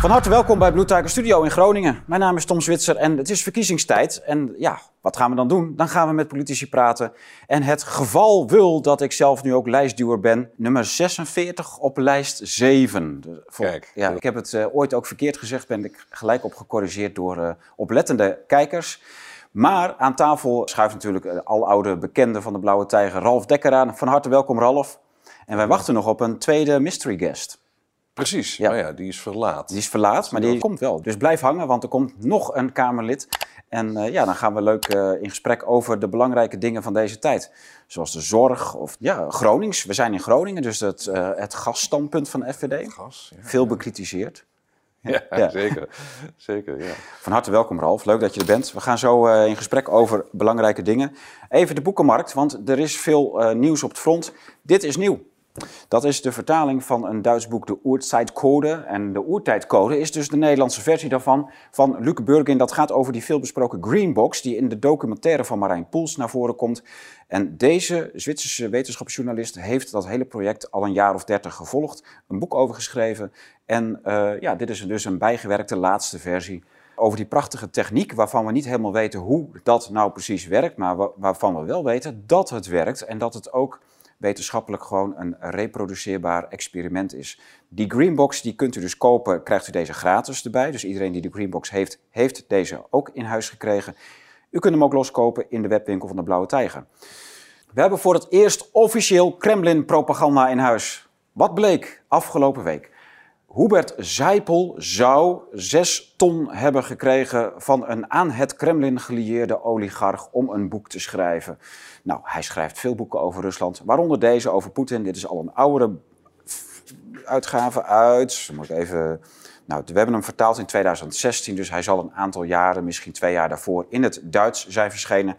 Van harte welkom bij Blue Tiger Studio in Groningen. Mijn naam is Tom Zwitser en het is verkiezingstijd. En ja, wat gaan we dan doen? Dan gaan we met politici praten. En het geval wil dat ik zelf nu ook lijstduwer ben. Nummer 46 op lijst 7. Dus voor- Kijk. Ja, ik heb het eh, ooit ook verkeerd gezegd. Ben ik gelijk op gecorrigeerd door eh, oplettende kijkers. Maar aan tafel schuift natuurlijk eh, al oude bekende van de Blauwe Tijger, Ralf Dekker aan. Van harte welkom, Ralf. En wij wachten nog op een tweede mystery guest. Precies, Ja. ja. ja, die is verlaat. Die is verlaat, maar die komt wel. Dus blijf hangen, want er komt nog een Kamerlid. En eh, ja, dan gaan we leuk eh, in gesprek over de belangrijke dingen van deze tijd. Zoals de zorg of ja, Gronings. We zijn in Groningen, dus het, eh, het gasstandpunt van de FVD. Gas, ja. Veel bekritiseerd. Ja, Ja. zeker. zeker ja. Van harte welkom, Ralf. Leuk dat je er bent. We gaan zo in gesprek over belangrijke dingen. Even de boekenmarkt, want er is veel nieuws op het front. Dit is nieuw. Dat is de vertaling van een Duits boek, de Oertijdcode. En de Oertijdcode is dus de Nederlandse versie daarvan van Luc Burgin. Dat gaat over die veelbesproken Green Box, die in de documentaire van Marijn Poels naar voren komt. En deze Zwitserse wetenschapsjournalist heeft dat hele project al een jaar of dertig gevolgd. Een boek over geschreven. En eh, ja, dit is dus een bijgewerkte laatste versie over die prachtige techniek waarvan we niet helemaal weten hoe dat nou precies werkt, maar wa- waarvan we wel weten dat het werkt en dat het ook wetenschappelijk gewoon een reproduceerbaar experiment is. Die Greenbox die kunt u dus kopen, krijgt u deze gratis erbij. Dus iedereen die de Greenbox heeft, heeft deze ook in huis gekregen. U kunt hem ook loskopen in de webwinkel van de Blauwe Tijger. We hebben voor het eerst officieel Kremlin-propaganda in huis. Wat bleek afgelopen week? Hubert Zijpel zou zes ton hebben gekregen van een aan het Kremlin gelieerde oligarch om een boek te schrijven. Nou, hij schrijft veel boeken over Rusland, waaronder deze over Poetin. Dit is al een oudere uitgave uit. Moet even. Nou, we hebben hem vertaald in 2016, dus hij zal een aantal jaren, misschien twee jaar daarvoor, in het Duits zijn verschenen.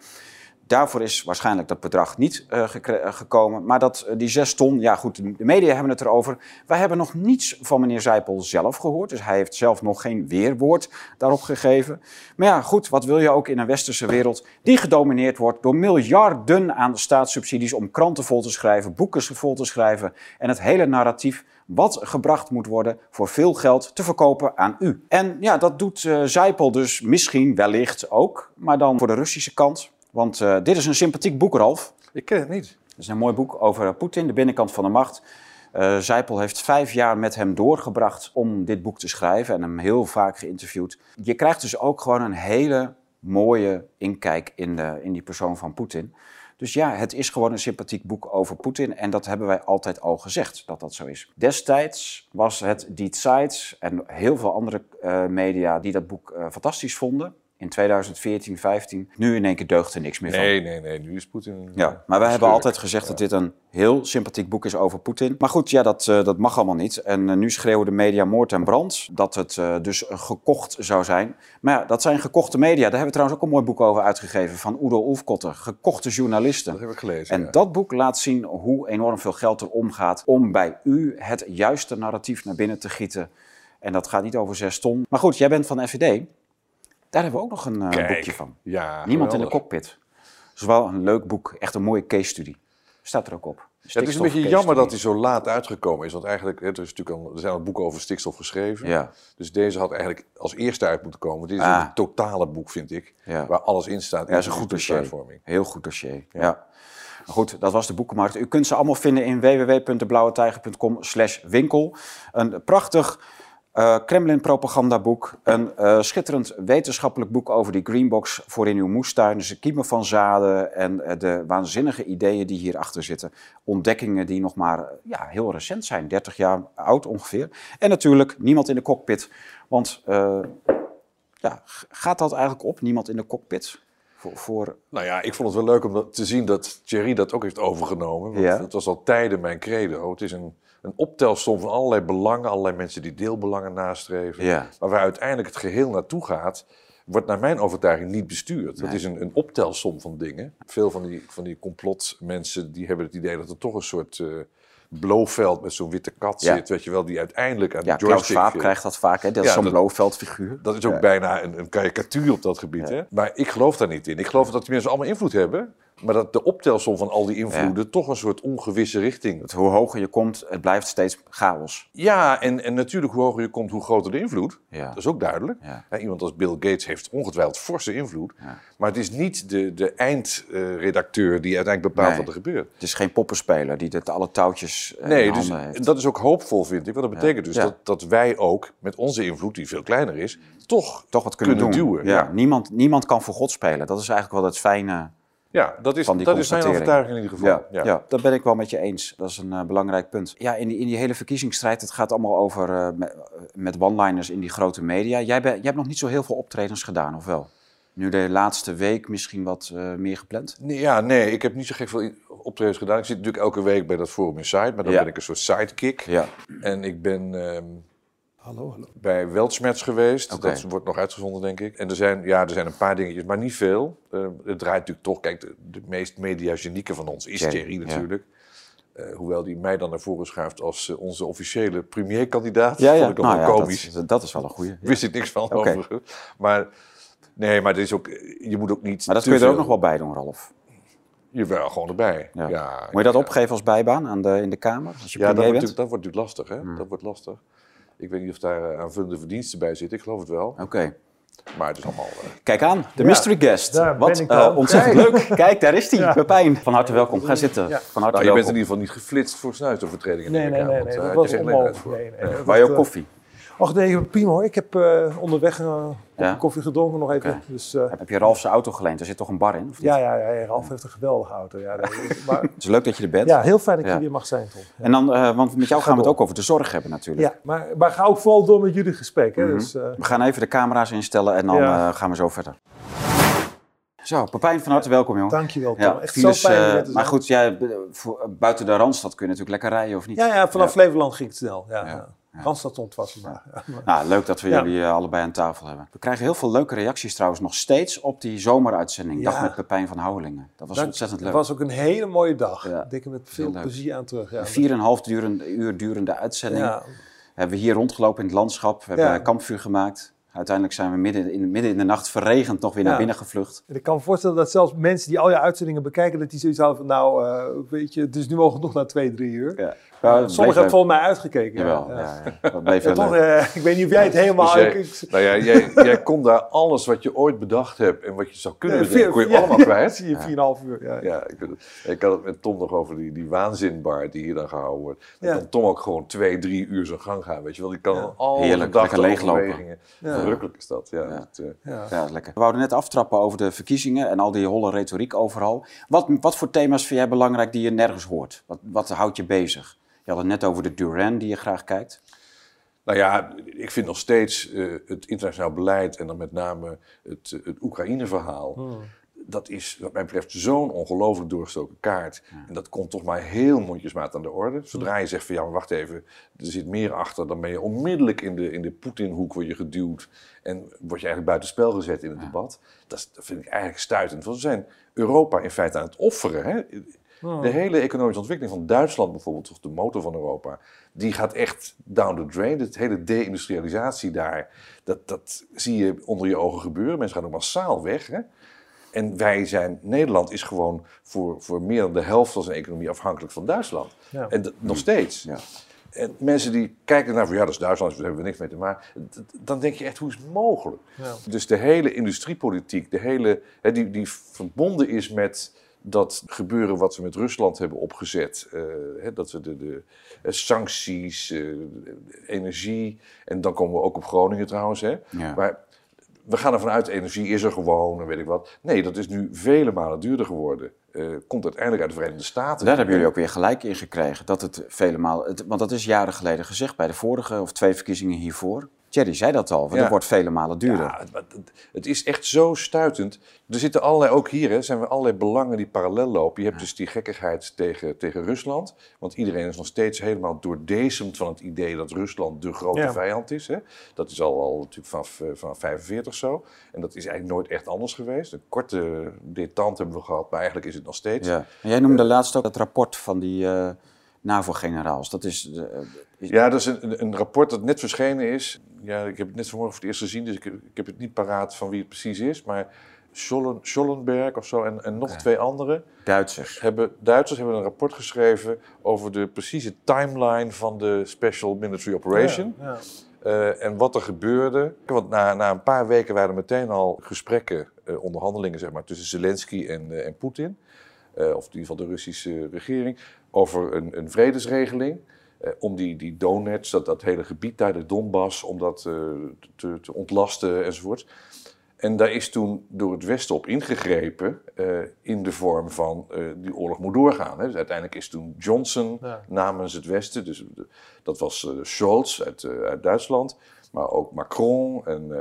Daarvoor is waarschijnlijk dat bedrag niet eh, eh, gekomen. Maar dat, eh, die zes ton, ja goed, de media hebben het erover. Wij hebben nog niets van meneer Zijpel zelf gehoord. Dus hij heeft zelf nog geen weerwoord daarop gegeven. Maar ja, goed, wat wil je ook in een westerse wereld die gedomineerd wordt door miljarden aan staatssubsidies om kranten vol te schrijven, boeken vol te schrijven en het hele narratief wat gebracht moet worden voor veel geld te verkopen aan u. En ja, dat doet Zijpel dus misschien wellicht ook, maar dan voor de Russische kant. Want eh, dit is een sympathiek boek, Ralf. Ik ken het niet. Het is een mooi boek over eh, Poetin, de binnenkant van de macht. Eh Zijpel heeft vijf jaar met hem doorgebracht om dit boek te schrijven en hem heel vaak geïnterviewd. Je krijgt dus ook gewoon een hele mooie inkijk in, de, in die persoon van Poetin. Dus ja, het is gewoon een sympathiek boek over Poetin en dat hebben wij altijd al gezegd dat dat zo is. Destijds was het Die Zeit en heel veel andere media die dat boek fantastisch vonden. In 2014, 15. Nu in één keer deugt er niks meer van. Nee, nee, nee. Nu is Poetin... Ja, maar wij hebben altijd gezegd dat dit een heel sympathiek boek is over Poetin. Maar goed, ja, dat, eh, dat mag allemaal niet. En eh, nu schreeuwen de media moord en brand dat het eh, dus eh, gekocht zou zijn. Maar ja, dat zijn gekochte media. Daar hebben we trouwens ook een mooi boek over uitgegeven van Udo Oefkotter. Gekochte journalisten. Dat heb ik gelezen, En ja. dat boek laat zien hoe enorm veel geld er omgaat om bij u het juiste narratief naar binnen te gieten. En dat gaat niet over zes ton. Maar goed, jij bent van FVD. Daar hebben we ook nog een eh, Kijk, boekje van. Ja, Niemand in de cockpit. Dat is wel een leuk boek, echt een mooie case study. Staat er ook op. Ja, het is een beetje jammer dat hij zo laat uitgekomen is. Want eigenlijk, er, is natuurlijk al, er zijn al boeken over stikstof geschreven. Ja. Dus deze had eigenlijk als eerste uit moeten komen. Dit is Ah. een totale boek, vind ik. Ja. Waar alles in staat. Ja, dat is een goed dossier. Heel goed dossier. Ja. Goed, dat was de boekenmarkt. U kunt ze allemaal vinden in www.deblauwetijger.com slash winkel. Een prachtig eh Kremlin-propagandaboek. Een eh, schitterend wetenschappelijk boek over die greenbox voor in uw moestuin. Dus de kiemen van zaden en eh, de waanzinnige ideeën die hierachter zitten. Ontdekkingen die nog maar ja, heel recent zijn, 30 jaar oud ongeveer. En natuurlijk niemand in de cockpit. Want ja, gaat dat eigenlijk op, niemand in de cockpit? Voor, voor Nou ja, ik vond het wel leuk om te zien dat Thierry dat ook heeft overgenomen. Want Ja. dat was al tijden mijn credo. Het is een, een optelsom van allerlei belangen, allerlei mensen die deelbelangen nastreven. Ja. Maar waar uiteindelijk het geheel naartoe gaat, wordt naar mijn overtuiging niet bestuurd. Dat Nee. is een, een optelsom van dingen. Veel van die, van die complotmensen die hebben het idee dat er toch een soort Blofeld met zo'n witte kat Ja. zit, weet je wel, die uiteindelijk aan Ja, de Klaus joystick... Eh, krijgt dat vaak, hè? dat is zo'n dat- Blofeld-figuur. Dat is ook bijna een, een karikatuur op dat gebied. Hè? Maar ik geloof daar niet in. Ik geloof dat die mensen allemaal invloed hebben. Maar dat de optelsom van al die invloeden toch een soort ongewisse richting. Dat hoe hoger je komt, het blijft steeds chaos. Ja, en, en natuurlijk hoe hoger je komt, hoe groter de invloed. Ja. Dat is ook duidelijk. Ja. Iemand als Bill Gates heeft ongetwijfeld forse invloed. Ja. Maar het is niet de, de eindredacteur die uiteindelijk bepaalt Nee. wat er gebeurt. Het is geen poppenspeler die het alle touwtjes eh, Nee, in dus heeft. dat is ook hoopvol, vind ik. Want dat betekent dus dat, dat wij ook met onze invloed, die veel kleiner is, toch, Toch wat kunnen, kunnen doen. duwen. Ja. Ja. Niemand, niemand kan voor God spelen. Dat is eigenlijk wel het fijne Ja, dat is, dat is mijn overtuiging in ieder geval. Ja, ja. dat ben ik wel met je eens. Dat is een eh, belangrijk punt. Ja, in die, in die hele verkiezingsstrijd, het gaat allemaal over eh, met, met one-liners in die grote media. Jij, bent- jij hebt nog niet zo heel veel optredens gedaan, of wel? Nu de laatste week misschien wat eh, meer gepland? Nee, ja, nee, ik heb niet zo gek veel optredens gedaan. Ik zit natuurlijk elke week bij dat Forum Inside, maar dan Ja. ben ik een soort sidekick. Ja. En ik ben ehm, Hallo, hallo. bij Weltschmerz geweest. Dat wordt nog uitgezonden, denk ik. En er zijn, ja, er zijn een paar dingetjes, maar niet veel. Eh, het draait natuurlijk toch, kijk, de, de meest mediagenieke van ons is ja. natuurlijk. Eh, hoewel die mij dan naar voren schuift als eh, onze officiële premierkandidaat. Ja, ja. Vond ik nog Nou wel ja, komisch. dat, dat is wel een goede. Wist ik niks van overigens. Maar nee, maar het is ook, je moet ook niet Maar dat kun je er ook nog wel bij doen, Ralf. Jawel, gewoon erbij. Ja. Ja. Moet je dat ja. opgeven als bijbaan aan de, in de Kamer? Als je Ja, dat wordt, dat wordt natuurlijk lastig, hè? Hmm. Dat wordt lastig. Ik weet niet of daar eh, aanvullende verdiensten bij zitten. Ik geloof het wel. Oké. Maar het is allemaal... eh, Kijk aan, de Ja, mystery guest. daar Wat ben ik eh, ontzettend leuk. Kijk, daar is hij, Ja. Pepijn. Van harte welkom. Ga zitten. Ja. Van harte nou, je bent in ieder geval niet geflitst voor snuitovertredingen. Nee, nee, nee, aan, nee, want, dat was onmogelijk. Nee, nee, Waar je was, ook eh, koffie? Och nee, prima hoor. Ik heb eh, onderweg eh, Ja? koffie gedronken nog even. Dus, eh, Heb je Ralf zijn auto geleend? Er zit toch een bar in? Of niet? ja, ja, ja, Ralf heeft een geweldige auto. Ja, maar, Het is leuk dat je er bent. ja, heel fijn dat Ja. je hier mag zijn, Tom. Ja. En dan, want met jou gaan we het ook over de zorg hebben natuurlijk. Ja, maar, maar ga ook vooral door met jullie gesprek. Hè? Mhm. dus, We gaan even de camera's instellen en dan gaan we zo verder. Zo, Pepijn, van harte welkom, joh. dankjewel, Tom. Ja, Echt files, zo fijn maar goed, jij, buiten de Randstad kun je natuurlijk lekker rijden, of niet? Ja, ja, vanaf Ja. Flevoland ging het snel. Ja, Ja. Randstad vandaag. Ja. maar- Nou, leuk dat we jullie eh, allebei aan tafel hebben. We krijgen heel veel leuke reacties trouwens nog steeds op die zomeruitzending. Dag met Pepijn van Houwelingen. Dat was Dank- ontzettend leuk. Het was ook een hele mooie dag. Ja. Er met veel plezier aan terug. Ja. Een 4,5 durende, uur durende uitzending. Ja. Hebben we hier rondgelopen in het landschap. We hebben een kampvuur gemaakt. Uiteindelijk zijn we midden in, midden in de nacht verregend nog weer naar binnen gevlucht. En ik kan me voorstellen dat zelfs mensen die al je uitzendingen bekijken, dat die zoiets van, nou, eh, weet je, het is nu al genoeg na twee, drie uur. Ja. Ja, Sommigen hebben volgens mij uitgekeken. ja. Jawel, Ja. ja. Ja, dat bleef toch, eh, ik weet niet of jij het helemaal... Dus jij, nou ja, jij, jij kon daar alles wat je ooit bedacht hebt en wat je zou kunnen bedenken, kon je allemaal ja, kwijt. Zie je, 4,5 uur. Ja. Ja, ik, ik had het met Tom nog over die, die waanzinbar die hier dan gehouden wordt. Dan Ja. kan Tom ook gewoon twee, drie uur zijn gang gaan, weet je wel. Die kan Ja. al Heerlijk, gedachten, lekker leeglopen. Verrukkelijk is dat, ja. Ja. Dat, eh, Ja. Ja, lekker. We wouden net aftrappen over de verkiezingen en al die holle retoriek overal. Wat, wat voor thema's vind jij belangrijk die je nergens hoort? Wat, wat houdt je bezig? Je had het net over de Duran die je graag kijkt. Nou ja, ik vind nog steeds eh, het internationaal beleid en dan met name het, eh, het Oekraïne-verhaal. Hmm. Dat is, wat mij betreft, zo'n ongelooflijk doorgestoken kaart. En dat komt toch maar heel mondjesmaat aan de orde. Zodra je zegt van ja, maar wacht even, er zit meer achter, dan ben je onmiddellijk in de, in de Poetin-hoek word je geduwd. En word je eigenlijk buitenspel gezet in het debat. Dat, is- dat vind ik eigenlijk stuitend. Want we zijn Europa in feite aan het offeren. Hè? De hele economische ontwikkeling van Duitsland bijvoorbeeld, of de motor van Europa, die gaat echt down the drain. Het hele deindustrialisatie daar, dat, dat zie je onder je ogen gebeuren. Mensen gaan ook massaal weg. Hè? En wij zijn, Nederland is gewoon voor, voor meer dan de helft van zijn economie afhankelijk van Duitsland. Ja. En dat, nog steeds. Ja. En mensen die kijken naar van ja, dat is Duitsland, daar hebben we niks mee te maken. Dan denk je echt, hoe is het mogelijk? Ja. Dus de hele industriepolitiek, de hele, hè, die, die verbonden is met dat gebeuren wat we met Rusland hebben opgezet. eh, hè, dat we de, de eh, sancties, eh, energie, en dan komen we ook op Groningen trouwens. Hè. Ja. Maar we gaan ervan uit, energie is er gewoon en weet ik wat. Nee, dat is nu vele malen duurder geworden. Eh, komt uiteindelijk uit de Verenigde Staten. Daar hebben jullie ook weer gelijk in gekregen. Dat het vele malen, het- want dat is jaren geleden gezegd bij de vorige of twee verkiezingen hiervoor. Thierry zei dat al, want Ja. het wordt vele malen duurder. Ja, het, het- het is echt zo stuitend. Er zitten allerlei, ook hier hè, zijn er allerlei belangen die parallel lopen. Je hebt dus die gekkigheid tegen, tegen Rusland. Want iedereen is nog steeds helemaal doordezemd van het idee dat Rusland de grote Ja. vijand is. Hè. Dat is al, al natuurlijk vanaf, eh, vanaf 45 zo. En dat is eigenlijk nooit echt anders geweest. Een korte detente hebben we gehad, maar eigenlijk is het nog steeds. Ja. En jij noemde laatst ook het rapport van die eh, NAVO-generaals. Dat is, eh, is- Ja, dat is een, een rapport dat net verschenen is. Ja, ik heb het net vanmorgen voor het eerst gezien, dus ik, ik heb het niet paraat van wie het precies is. Maar Schollen, Schollenberg of zo en, en nog twee anderen. Duitsers. Hebben, Duitsers hebben een rapport geschreven over de precieze timeline van de Special Military Operation. Ja, ja. Eh, en wat er gebeurde. Want na, na een paar weken waren er meteen al gesprekken, eh, onderhandelingen zeg maar, tussen Zelensky en, eh, en Poetin. Of in ieder geval de Russische regering. Over een, een vredesregeling. Eh, om die, die Donets, dat, dat hele gebied daar, de Donbass, om dat eh, te, te ontlasten enzovoort. En daar is toen door het Westen op ingegrepen eh, in de vorm van die oorlog moet doorgaan. Hè. Dus uiteindelijk is toen Johnson Ja. namens het Westen, dus de- dat was eh, Scholz uit, uit Duitsland, maar ook Macron en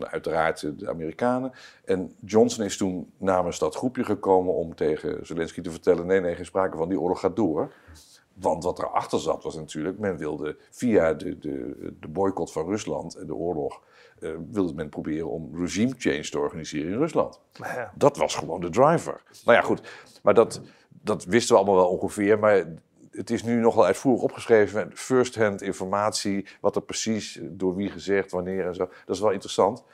uiteraard de Amerikanen. En Johnson is toen namens dat groepje gekomen om tegen Zelensky te vertellen: nee, nee, geen sprake van, die oorlog gaat door. Want wat erachter zat was natuurlijk, men wilde via de, de, de boycott van Rusland en de oorlog, eh, wilde men proberen om regime change te organiseren in Rusland. Ja. Dat was gewoon de driver. Nou ja, goed. Maar dat, dat wisten we allemaal wel ongeveer. Maar het is nu nogal uitvoerig opgeschreven. met First-hand informatie. Wat er precies door wie gezegd, wanneer en zo. Dat is wel interessant.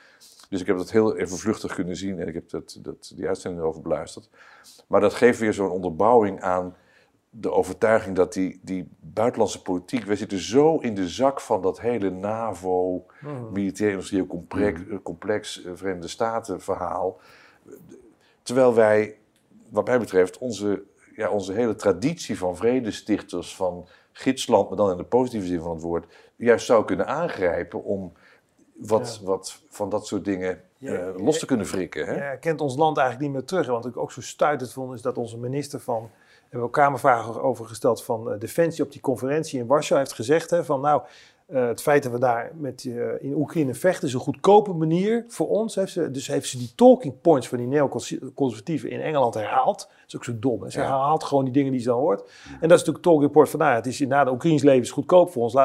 Dus ik heb dat heel even vluchtig kunnen zien. En ik heb dat, dat, die uitzending erover beluisterd. Maar dat geeft weer zo'n onderbouwing aan de overtuiging dat die, die buitenlandse politiek... We zitten zo in de zak van dat hele NAVO, militair-industrieel complex, complex eh, Verenigde Staten verhaal. Terwijl wij, wat mij betreft, onze, ja, onze hele traditie van vredestichters, van gidsland, maar dan in de positieve zin van het woord, juist zou kunnen aangrijpen om wat, wat van dat soort dingen Ja, eh, los te kunnen wrikken. Hè? Ja, kent ons land eigenlijk niet meer terug. En Wat ik ook zo stuitend vond, is dat onze minister van... hebben we ook kamervragen over gesteld van eh, Defensie op die conferentie in Warschau heeft gezegd hè, van nou, eh, het feit dat we daar met, eh, in Oekraïne vechten is een goedkope manier voor ons. Heeft ze, dus heeft ze die talking points van die neoconservatieven in Engeland herhaald. Dat is ook zo dom. Hè? Ze Ja. herhaalt gewoon die dingen die ze dan hoort. En dat is natuurlijk talking point van nou, het is na de Oekraïns leven is goedkoop voor ons.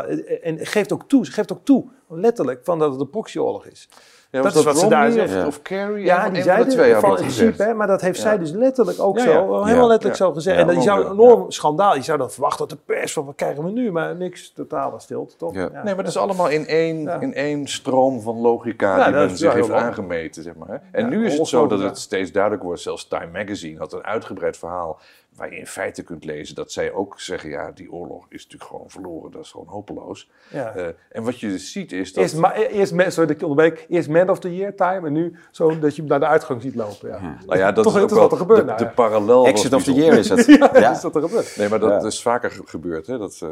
En geeft ook toe, ze geeft ook toe, letterlijk, van dat het een proxyoorlog is. Ja, dat was is wat ze daar. Of, of Kerry? Ja, die zeiden twee van dat principe, hè, maar dat heeft zij dus letterlijk ook Ja, zo, Ja, helemaal letterlijk ja. zo gezegd. Ja, en dat je zou ook, een ja. enorm schandaal, je zou dan verwachten dat de pers van, wat krijgen we nu? Maar niks, totale stilte, toch? Ja. Nee, maar het is allemaal in één, Ja. in één stroom van logica Ja, die dat men is zich heeft aangemeten. Zeg maar. hè. En Ja, nu is het zo dat het steeds duidelijker wordt. Zelfs Time Magazine had een uitgebreid verhaal waar je in feite kunt lezen dat zij ook zeggen, ja, die oorlog is natuurlijk gewoon verloren. Dat is gewoon hopeloos. Ja. Eh, en wat je dus ziet is dat... Eerst, ma- eerst, man- sorry dat ik je onderbreek, eerst man of the year time en nu zo dat je hem naar de uitgang ziet lopen. Ja. nou ja, dat Toch, is ook wat er gebeurt de, nou, parallel Exit of the year is het. Ja, Ja. is dat er gebeurd? Nee, maar dat Ja. is vaker ge- gebeurd. Hè? Dat, eh,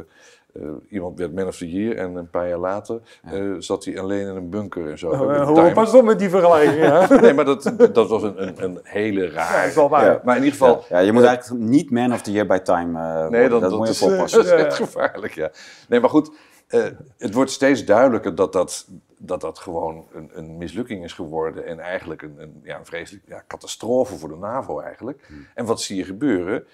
eh, iemand werd man of the year en een paar jaar later eh, zat hij alleen in een bunker en zo. Uh, hoe, Time. pas op met die vergelijking. Ja. Nee, maar dat, dat was een, een, een hele raar. Ja, dat is wel waar. Ja, maar in ieder geval. Ja, je moet eigenlijk niet man of the year bij Time eh. Nee, dat dat, moet je is, voorpassen. dat is echt gevaarlijk, ja. Nee, maar goed. eh, het wordt steeds duidelijker dat dat, dat, dat gewoon een, een mislukking is geworden. En eigenlijk een, een, ja, een vreselijke ja, catastrofe voor de NAVO eigenlijk. En wat zie je gebeuren?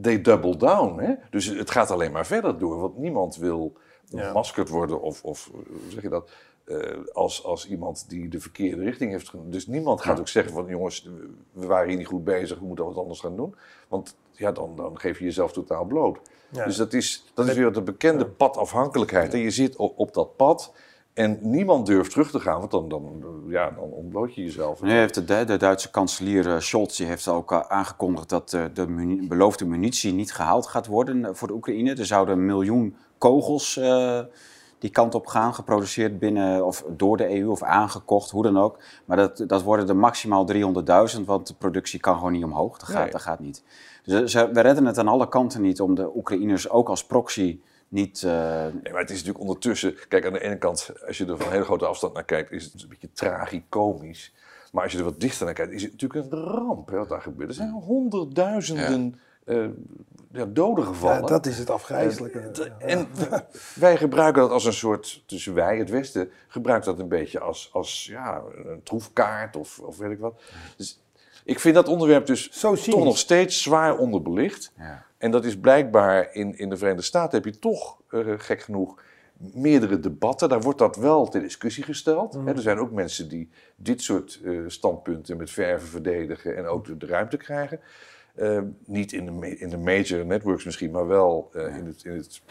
They double down. Hè? Dus het gaat alleen maar verder door. Want niemand wil Ja. gemaskerd worden of, of hoe zeg je dat? eh, als, als iemand die de verkeerde richting heeft genomen. Dus niemand gaat ook zeggen van jongens, we waren hier niet goed bezig, we moeten wat anders gaan doen. Want ja, dan, dan geef je jezelf totaal bloot. Ja. Dus dat is, dat is weer de bekende padafhankelijkheid. En je zit op, op dat pad en niemand durft terug te gaan, want dan, dan, ja, dan ontbloot je jezelf. Heeft de, de Duitse kanselier eh, Scholz heeft ook eh, aangekondigd dat eh, de muni- beloofde munitie niet gehaald gaat worden voor de Oekraïne. Er zouden een miljoen kogels die kant op gaan, geproduceerd binnen of door de EU of aangekocht, hoe dan ook. Maar dat, dat worden er maximaal 300.000, want de productie kan gewoon niet omhoog. Dat gaat, Nee. dat gaat niet. Dus we redden het aan alle kanten niet om de Oekraïners ook als proxy niet... eh, Nee, maar het is natuurlijk ondertussen... Kijk, aan de ene kant, als je er van een hele grote afstand naar kijkt, is het een beetje tragicomisch. Maar als je er wat dichter naar kijkt, is het natuurlijk een ramp hè, wat daar gebeurt. Er zijn honderdduizenden eh, ja, doden gevallen. Ja, dat is het afgrijzelijke. En w- wij gebruiken dat als een soort, tussen wij, het Westen, gebruikt dat een beetje als, als ja, een troefkaart of, of weet ik wat. Dus ik vind dat onderwerp dus Zo toch nog steeds zwaar onderbelicht. ja. En dat is blijkbaar in, in de Verenigde Staten heb je toch, eh, gek genoeg, meerdere debatten. Daar wordt dat wel ter discussie gesteld. Mhm. Hè, er zijn ook mensen die dit soort eh, standpunten met verven verdedigen en ook de, ruimte krijgen. Eh, niet in de, in de major networks misschien, maar wel in, het, in het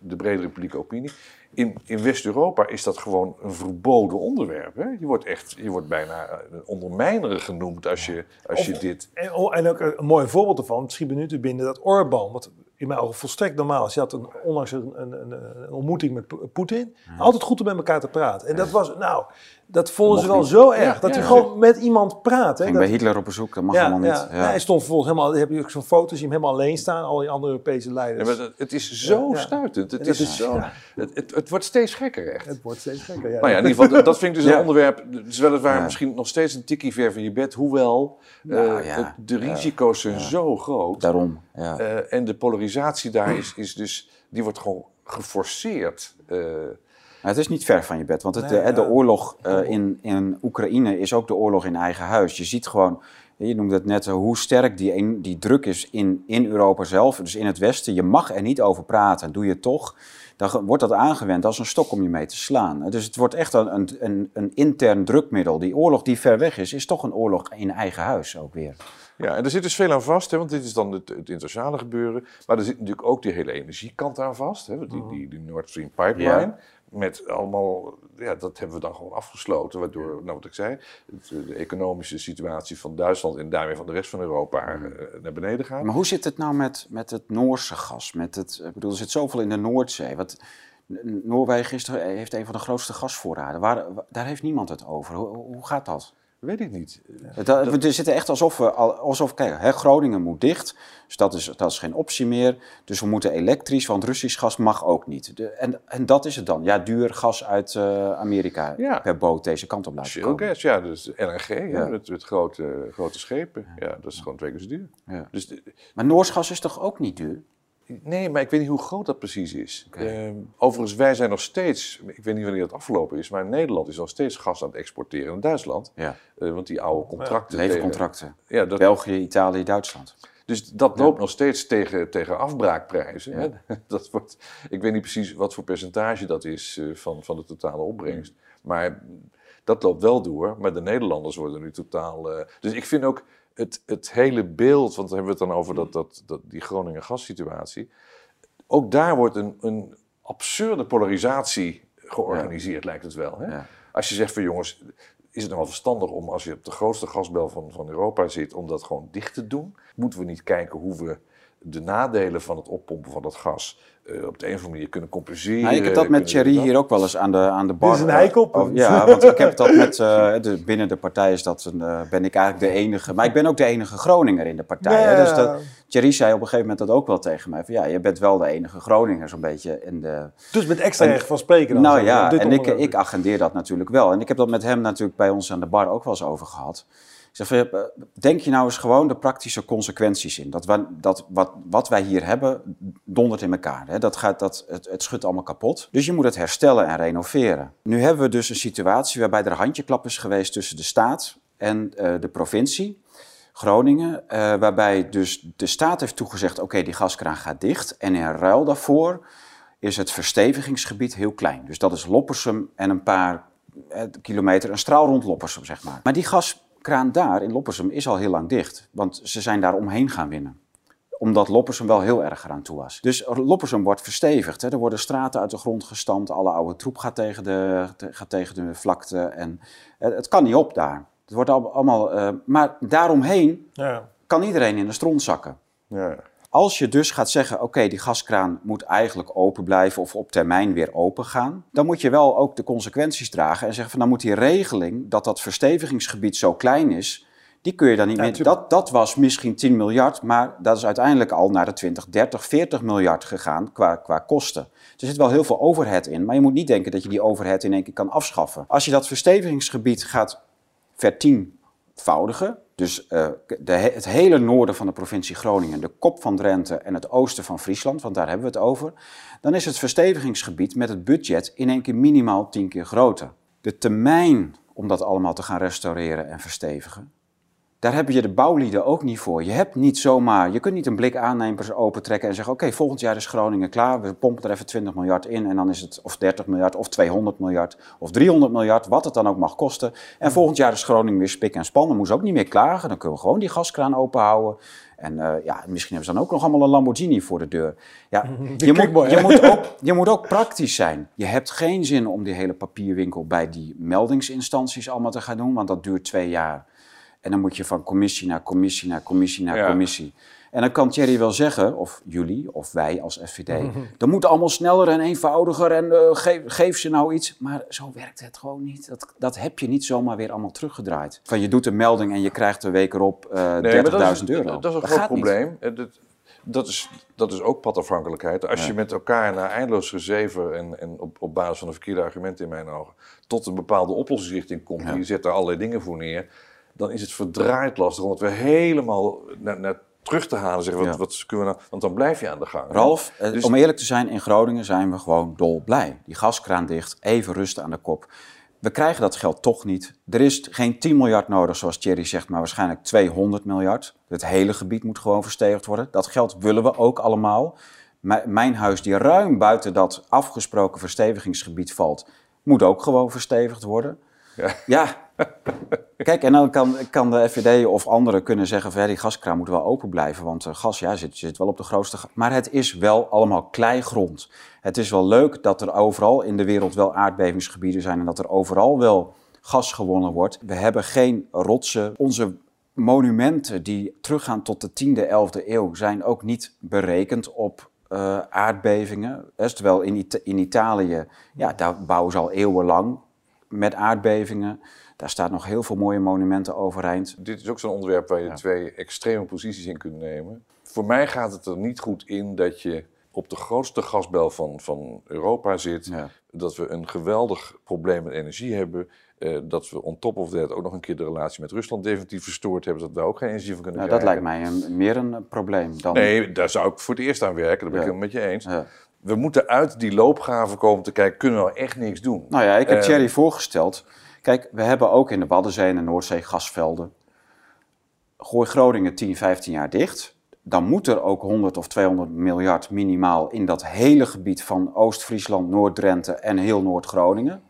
de bredere publieke opinie. In, in West-Europa is dat gewoon een verboden onderwerp. Hè? Je wordt echt, je wordt bijna een ondermijner genoemd als je, als je Of- dit... En, oh, en ook een mooi voorbeeld ervan, het schiet me nu te binnen, dat Orbán, wat in mijn ogen volstrekt normaal is. Je had een, onlangs een, een, een, een ontmoeting met Poetin. Altijd goed om met elkaar te praten. En dat was, nou, dat vonden ze wel niet. zo erg. Ja, dat ja, hij ja. gewoon met iemand praat. Hè? Ging Dat- bij Hitler op bezoek, dat mag ja, allemaal niet. ja. Ja. Hij stond vervolgens helemaal, heb je ook zo'n foto, zie je hem helemaal alleen staan, al die andere Europese Ja, leiders. maar dat- het is zo Ja, ja. stuitend. Het, is is- zo, ja. het, het, het wordt steeds gekker echt. Het wordt steeds gekker. Ja. Nou ja, in ieder geval, dat- vind ik dus Ja. een onderwerp. Dus weliswaar Ja. misschien nog steeds een tikkie ver van je bed. Hoewel, eh, Nou ja, het- de risico's zijn zo groot. Daarom, ja. Eh, en de polarisatie daar is, is dus, die wordt gewoon geforceerd. Eh, Maar het is niet ver van je bed, want het, Nee, eh, de oorlog eh, in, in Oekraïne is ook de oorlog in eigen huis. Je ziet gewoon, je noemde het net, eh, hoe sterk die, die druk is in, in Europa zelf, dus in het Westen. Je mag er niet over praten, doe je toch, dan wordt dat aangewend als een stok om je mee te slaan. Dus het wordt echt een, een, een, een intern drukmiddel. Die oorlog die ver weg is, is toch een oorlog in eigen huis ook weer. ja, en er zit dus veel aan vast, hè, want dit is dan het, het internationale gebeuren. Maar er zit natuurlijk ook die hele energiekant aan vast. Hè, die, die, die Nord Stream pipeline. Ja. Met allemaal, ja, dat hebben we dan gewoon afgesloten. Waardoor, nou wat ik zei, het, de economische situatie van Duitsland en daarmee van de rest van Europa eh, naar beneden gaat. Maar hoe zit het nou met, met het Noorse gas? Met het, ik bedoel, er zit zoveel in de Noordzee. Wat, N- Noorwegen is, toch- heeft een van de grootste gasvoorraden. Waar, wa- daar heeft niemand het over. Hoe, hoe gaat dat? Weet ik niet. Het- dat- we zitten echt alsof we, al- alsof, kijk, hè, Groningen moet dicht, dus dat is, dat is geen optie meer. Dus we moeten elektrisch, want Russisch gas mag ook niet. De, en, en dat is het dan. Ja, duur gas uit eh, Amerika Ja. per boot deze kant op laten komen. gas, ja, dus LNG, Ja. met, met grote, grote schepen. Ja, dat is gewoon twee keer zo duur. Ja. Dus de- Maar Noors gas is toch ook niet duur? Nee, maar ik weet niet hoe groot dat precies is. Ehm, overigens, wij zijn nog steeds, ik weet niet wanneer dat afgelopen is, maar Nederland is nog steeds gas aan het exporteren naar Duitsland. Ja, Eh, want die oude contracten. levercontracten. tegen- ja, dat, België, Italië, Duitsland. dus dat loopt nog steeds tegen, tegen afbraakprijzen. Hè? Dat wordt, ik weet niet precies wat voor percentage dat is eh, van, van de totale opbrengst. Maar dat loopt wel door. Maar de Nederlanders worden nu totaal. eh, dus ik vind ook het, het hele beeld, want dan hebben we het dan over dat, dat, dat, die Groningen gassituatie. Ook daar wordt een, een absurde polarisatie georganiseerd, lijkt het wel. Hè? Ja. Als je zegt van jongens, is het nou wel verstandig om als je op de grootste gasbel van, van Europa zit, om dat gewoon dicht te doen? Moeten we niet kijken hoe we de nadelen van het oppompen van dat gas eh, op de een of andere manier kunnen compenseren? Nou, ik heb dat met Thierry hier ook wel eens aan de, aan de bar. Dit is een heikelpunt. Oh, ja, want ik heb dat met, eh, de, binnen de partij is dat een, eh, ben ik eigenlijk de enige. Maar ik ben ook de enige Groninger in de partij. hè. Ja. Dus dat, Thierry zei op een gegeven moment dat ook wel tegen mij. Van, ja, je bent wel de enige Groninger zo'n beetje in de... Dus met extra En- recht van spreken dan. nou ja, en ik, ik agendeer dat natuurlijk wel. En ik heb dat met hem natuurlijk bij ons aan de bar ook wel eens over gehad. Zeg, denk je nou eens gewoon de praktische consequenties in. Dat, dat wat, wat wij hier hebben, dondert in elkaar. Hè? Dat gaat, dat, het, het schudt allemaal kapot. Dus je moet het herstellen en renoveren. Nu hebben we dus een situatie waarbij er handjeklap is geweest tussen de staat en eh, de provincie. Groningen, eh, waarbij dus de staat heeft toegezegd: oké, die gaskraan gaat dicht. En in ruil daarvoor is het verstevigingsgebied heel klein. Dus dat is Loppersum en een paar eh, kilometer, een straal rond Loppersum, zeg maar. Maar die gaskraan daar in Loppersum is al heel lang dicht, want ze zijn daar omheen gaan winnen omdat Loppersum wel heel erg eraan toe was. Dus Loppersum wordt verstevigd. Hè. Er worden straten uit de grond gestampt. Alle oude troep gaat tegen de, gaat tegen de vlakte. En het kan niet op daar. Het wordt al- allemaal, eh, maar daaromheen Ja. kan iedereen in de stront zakken. Ja. Als je dus gaat zeggen, oké, die gaskraan moet eigenlijk open blijven of op termijn weer open gaan, dan moet je wel ook de consequenties dragen en zeggen van dan moet die regeling dat dat verstevigingsgebied zo klein is, die kun je dan niet Ja, meer. Dat, dat was misschien 10 miljard, maar dat is uiteindelijk al naar de 20, 30, 40 miljard gegaan qua, qua kosten. Er zit wel heel veel overhead in, maar je moet niet denken dat je die overhead in één keer kan afschaffen. Als je dat verstevigingsgebied gaat vertienvoudigen. Dus eh, de, he- het hele noorden van de provincie Groningen, de kop van Drenthe en het oosten van Friesland, want daar hebben we het over. Dan is het verstevigingsgebied met het budget in één keer minimaal tien keer groter. De termijn om dat allemaal te gaan restaureren en verstevigen Daar heb je de bouwlieden ook niet voor. Je hebt niet zomaar, je kunt niet een blik aannemers opentrekken en zeggen: Oké, volgend jaar is Groningen klaar. We pompen er even 20 miljard in. En dan is het of 30 miljard, of 200 miljard, of 300 miljard, wat het dan ook mag kosten. En volgend jaar is Groningen weer spik en span. Dan moeten ze ook niet meer klagen. Dan kunnen we gewoon die gaskraan openhouden. En uh, ja, misschien hebben ze dan ook nog allemaal een Lamborghini voor de deur. Ja, je, moet, je, moet ook, je moet ook praktisch zijn. Je hebt geen zin om die hele papierwinkel bij die meldingsinstanties allemaal te gaan doen, want dat duurt twee jaar. En dan moet je van commissie naar commissie naar commissie naar commissie. En dan kan Thierry wel zeggen, of jullie, of wij als FVD, dat moet allemaal sneller en eenvoudiger en uh, geef, geef, ze nou iets. Maar zo werkt het gewoon niet. Dat, dat heb je niet zomaar weer allemaal teruggedraaid. Van je doet een melding en je krijgt een week erop uh, nee, 30.000 euro. Dat is een groot probleem. Dat, dat, is, dat is ook padafhankelijkheid. Als je met elkaar naar eindeloos gezeven en, en op, op basis van de verkeerde argumenten in mijn ogen tot een bepaalde oplossingsrichting komt, ja. je zet daar allerlei dingen voor neer, dan is het verdraaid lastig, omdat we helemaal naar, naar terug te halen. Zeggen, wat, wat kunnen we nou? Want dan blijf je aan de gang. Ralf, eh, dus... om eerlijk te zijn, in Groningen zijn we gewoon dolblij. Die gaskraan dicht, even rusten aan de kop. We krijgen dat geld toch niet. Er is geen 10 miljard nodig, zoals Thierry zegt, maar waarschijnlijk 200 miljard. Het hele gebied moet gewoon verstevigd worden. Dat geld willen we ook allemaal. Mijn huis, die ruim buiten dat afgesproken verstevigingsgebied valt, moet ook gewoon verstevigd worden. Ja. ja. Kijk, en dan kan, kan de FVD of anderen kunnen zeggen van die gaskraan moet wel open blijven, want uh, gas ja, zit, zit wel op de grootste... Maar het is wel allemaal kleigrond. Het is wel leuk dat er overal in de wereld wel aardbevingsgebieden zijn en dat er overal wel gas gewonnen wordt. We hebben geen rotsen. Onze monumenten die teruggaan tot de 10e, 11e eeuw zijn ook niet berekend op uh, aardbevingen. Terwijl in, in Italië, ja, daar bouwen ze al eeuwenlang met aardbevingen. Daar staat nog heel veel mooie monumenten overeind. Dit is ook zo'n onderwerp waar je twee extreme posities in kunt nemen. Voor mij gaat het er niet goed in dat je op de grootste gasbel van, van Europa zit. Dat we een geweldig probleem met energie hebben. Uh, dat we on top of that ook nog een keer de relatie met Rusland definitief verstoord hebben. Dat we daar ook geen energie van kunnen nou, krijgen. Dat lijkt mij een, meer een probleem dan... Nee, daar zou ik voor het eerst aan werken. Dat ben ik helemaal met je eens. We moeten uit die loopgraven komen te kijken, kunnen we nou echt niks doen? Nou ja, ik heb uh, Thierry voorgesteld Kijk, we hebben ook in de Waddenzee en de Noordzee gasvelden. Gooi Groningen 10, 15 jaar dicht. Dan moet er ook 100 of 200 miljard minimaal in dat hele gebied van Oost-Friesland, Noord-Drenthe en heel Noord-Groningen.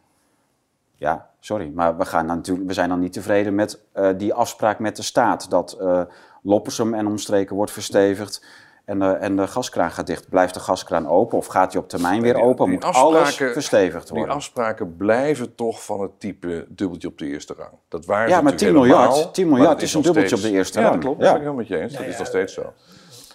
Ja, sorry, maar we, gaan we zijn dan niet tevreden met uh, die afspraak met de staat. Dat uh, Loppersum en omstreken wordt verstevigd en de, en de gaskraan gaat dicht. Blijft de gaskraan open of gaat die op termijn weer open? Moet alles verstevigd worden. Die afspraken blijven toch van het type dubbeltje op de eerste rang. Dat waren ja, maar 10 miljard, 10 miljard is een dubbeltje op de eerste rang. Ja, dat klopt. Dat ben ik helemaal met je eens. Dat is nog steeds zo.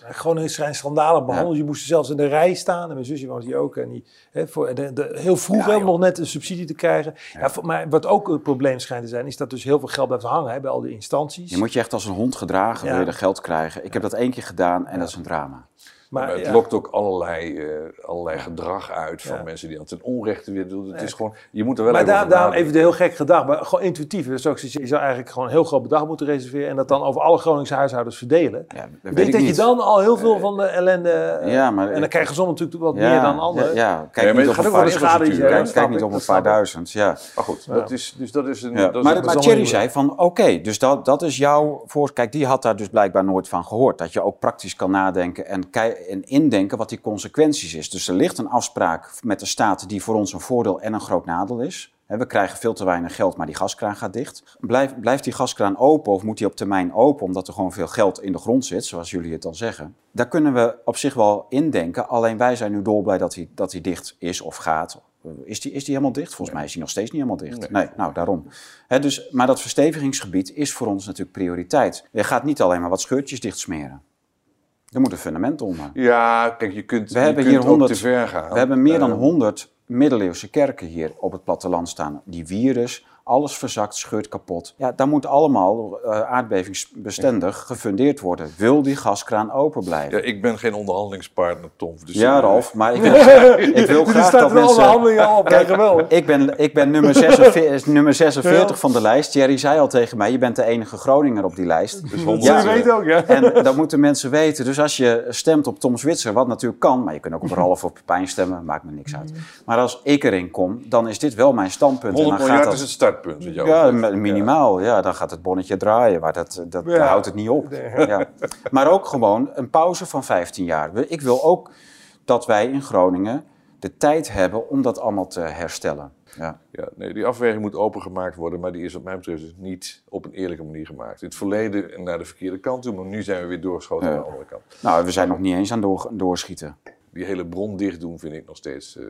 Gewoon is zijn schandalen behandeld. Je moest zelfs in de rij staan. En mijn zusje was hier ook. En die, hè, voor de, de, heel vroeg ja, nog net een subsidie te krijgen. Ja. maar wat ook een probleem schijnt te zijn, is dat dus heel veel geld blijft hangen hè, bij al die instanties. Je moet je echt als een hond gedragen, wil je er geld krijgen. Ik heb dat één keer gedaan en dat is een drama. Maar, het lokt ook allerlei, uh, allerlei gedrag uit van mensen die aan ten onrechte weer doen. Het is gewoon, je moet er wel maar even daar, daarom even de heel gek gedacht, maar gewoon intuïtief. Dus ook, je zou eigenlijk gewoon een heel groot bedrag moeten reserveren en dat dan over alle Groningse huishoudens verdelen. Ja, ik denk dat niet. je dan al heel veel van de ellende... Ja, maar, en dan krijgen sommigen natuurlijk wat meer dan anderen. Ja, kijk niet op een paar duizend. Kijk, kijk niet op een paar duizend, ja. Maar goed, dat is, dus dat is een... Dat maar, maar Thierry zei van, oké, dus dat, dat is jouw voor. Kijk, die had daar dus blijkbaar nooit van gehoord. Dat je ook praktisch kan nadenken en, en indenken wat die consequenties is. Dus er ligt een afspraak met de staat die voor ons een voordeel en een groot nadeel is. We krijgen veel te weinig geld, maar die gaskraan gaat dicht. Blijf, blijft die gaskraan open of moet die op termijn open omdat er gewoon veel geld in de grond zit, zoals jullie het dan zeggen? Daar kunnen we op zich wel indenken. Alleen wij zijn nu dolblij dat hij, dat hij dicht is of gaat. Is die, is die helemaal dicht? Volgens mij is hij nog steeds niet helemaal dicht. Nee, nee nou daarom. dus, maar dat verstevigingsgebied is voor ons natuurlijk prioriteit. Je gaat niet alleen maar wat scheurtjes dichtsmeren. Er moet een fundament onder. Ja, kijk, je kunt, we je hebben kunt hier 100, te ver gaan. We hebben meer dan 100 ehm. middeleeuwse kerken hier op het platteland staan. Die virus, alles verzakt, scheurt kapot. Ja, daar moet allemaal uh, aardbevingsbestendig gefundeerd worden. Wil die gaskraan open blijven? Ja, ik ben geen onderhandelingspartner, Tom. Dus ja, Ralf, maar ik, ik wil graag dat mensen... onderhandelingen al op, Kijk, wel. Ik ben, ik ben nummer 46, nummer 46 van de lijst. Jerry zei al tegen mij, je bent de enige Groninger op die lijst. Dus dat ja, weet ook, ja. En dat moeten mensen weten. Dus als je stemt op Tom Zwitser, wat natuurlijk kan... maar je kunt ook op Ralf of Pepijn stemmen, maakt me niks uit. Maar als ik erin kom, dan is dit wel mijn standpunt. 100 en dan miljard gaat dat, is het startpunt. Ja, betreft. minimaal. Ja, dan gaat het bonnetje draaien, maar dat, dat Ja. houdt het niet op. Ja. Maar ook gewoon een pauze van 15 jaar. Ik wil ook dat wij in Groningen de tijd hebben om dat allemaal te herstellen. Ja. Ja, nee, die afweging moet opengemaakt worden, maar die is wat mij betreft dus niet op een eerlijke manier gemaakt. In het verleden naar de verkeerde kant toe, maar nu zijn we weer doorgeschoten Ja. naar de andere kant. Nou, we zijn nog niet eens aan door, doorschieten. Die hele bron dicht doen vind ik nog steeds eh,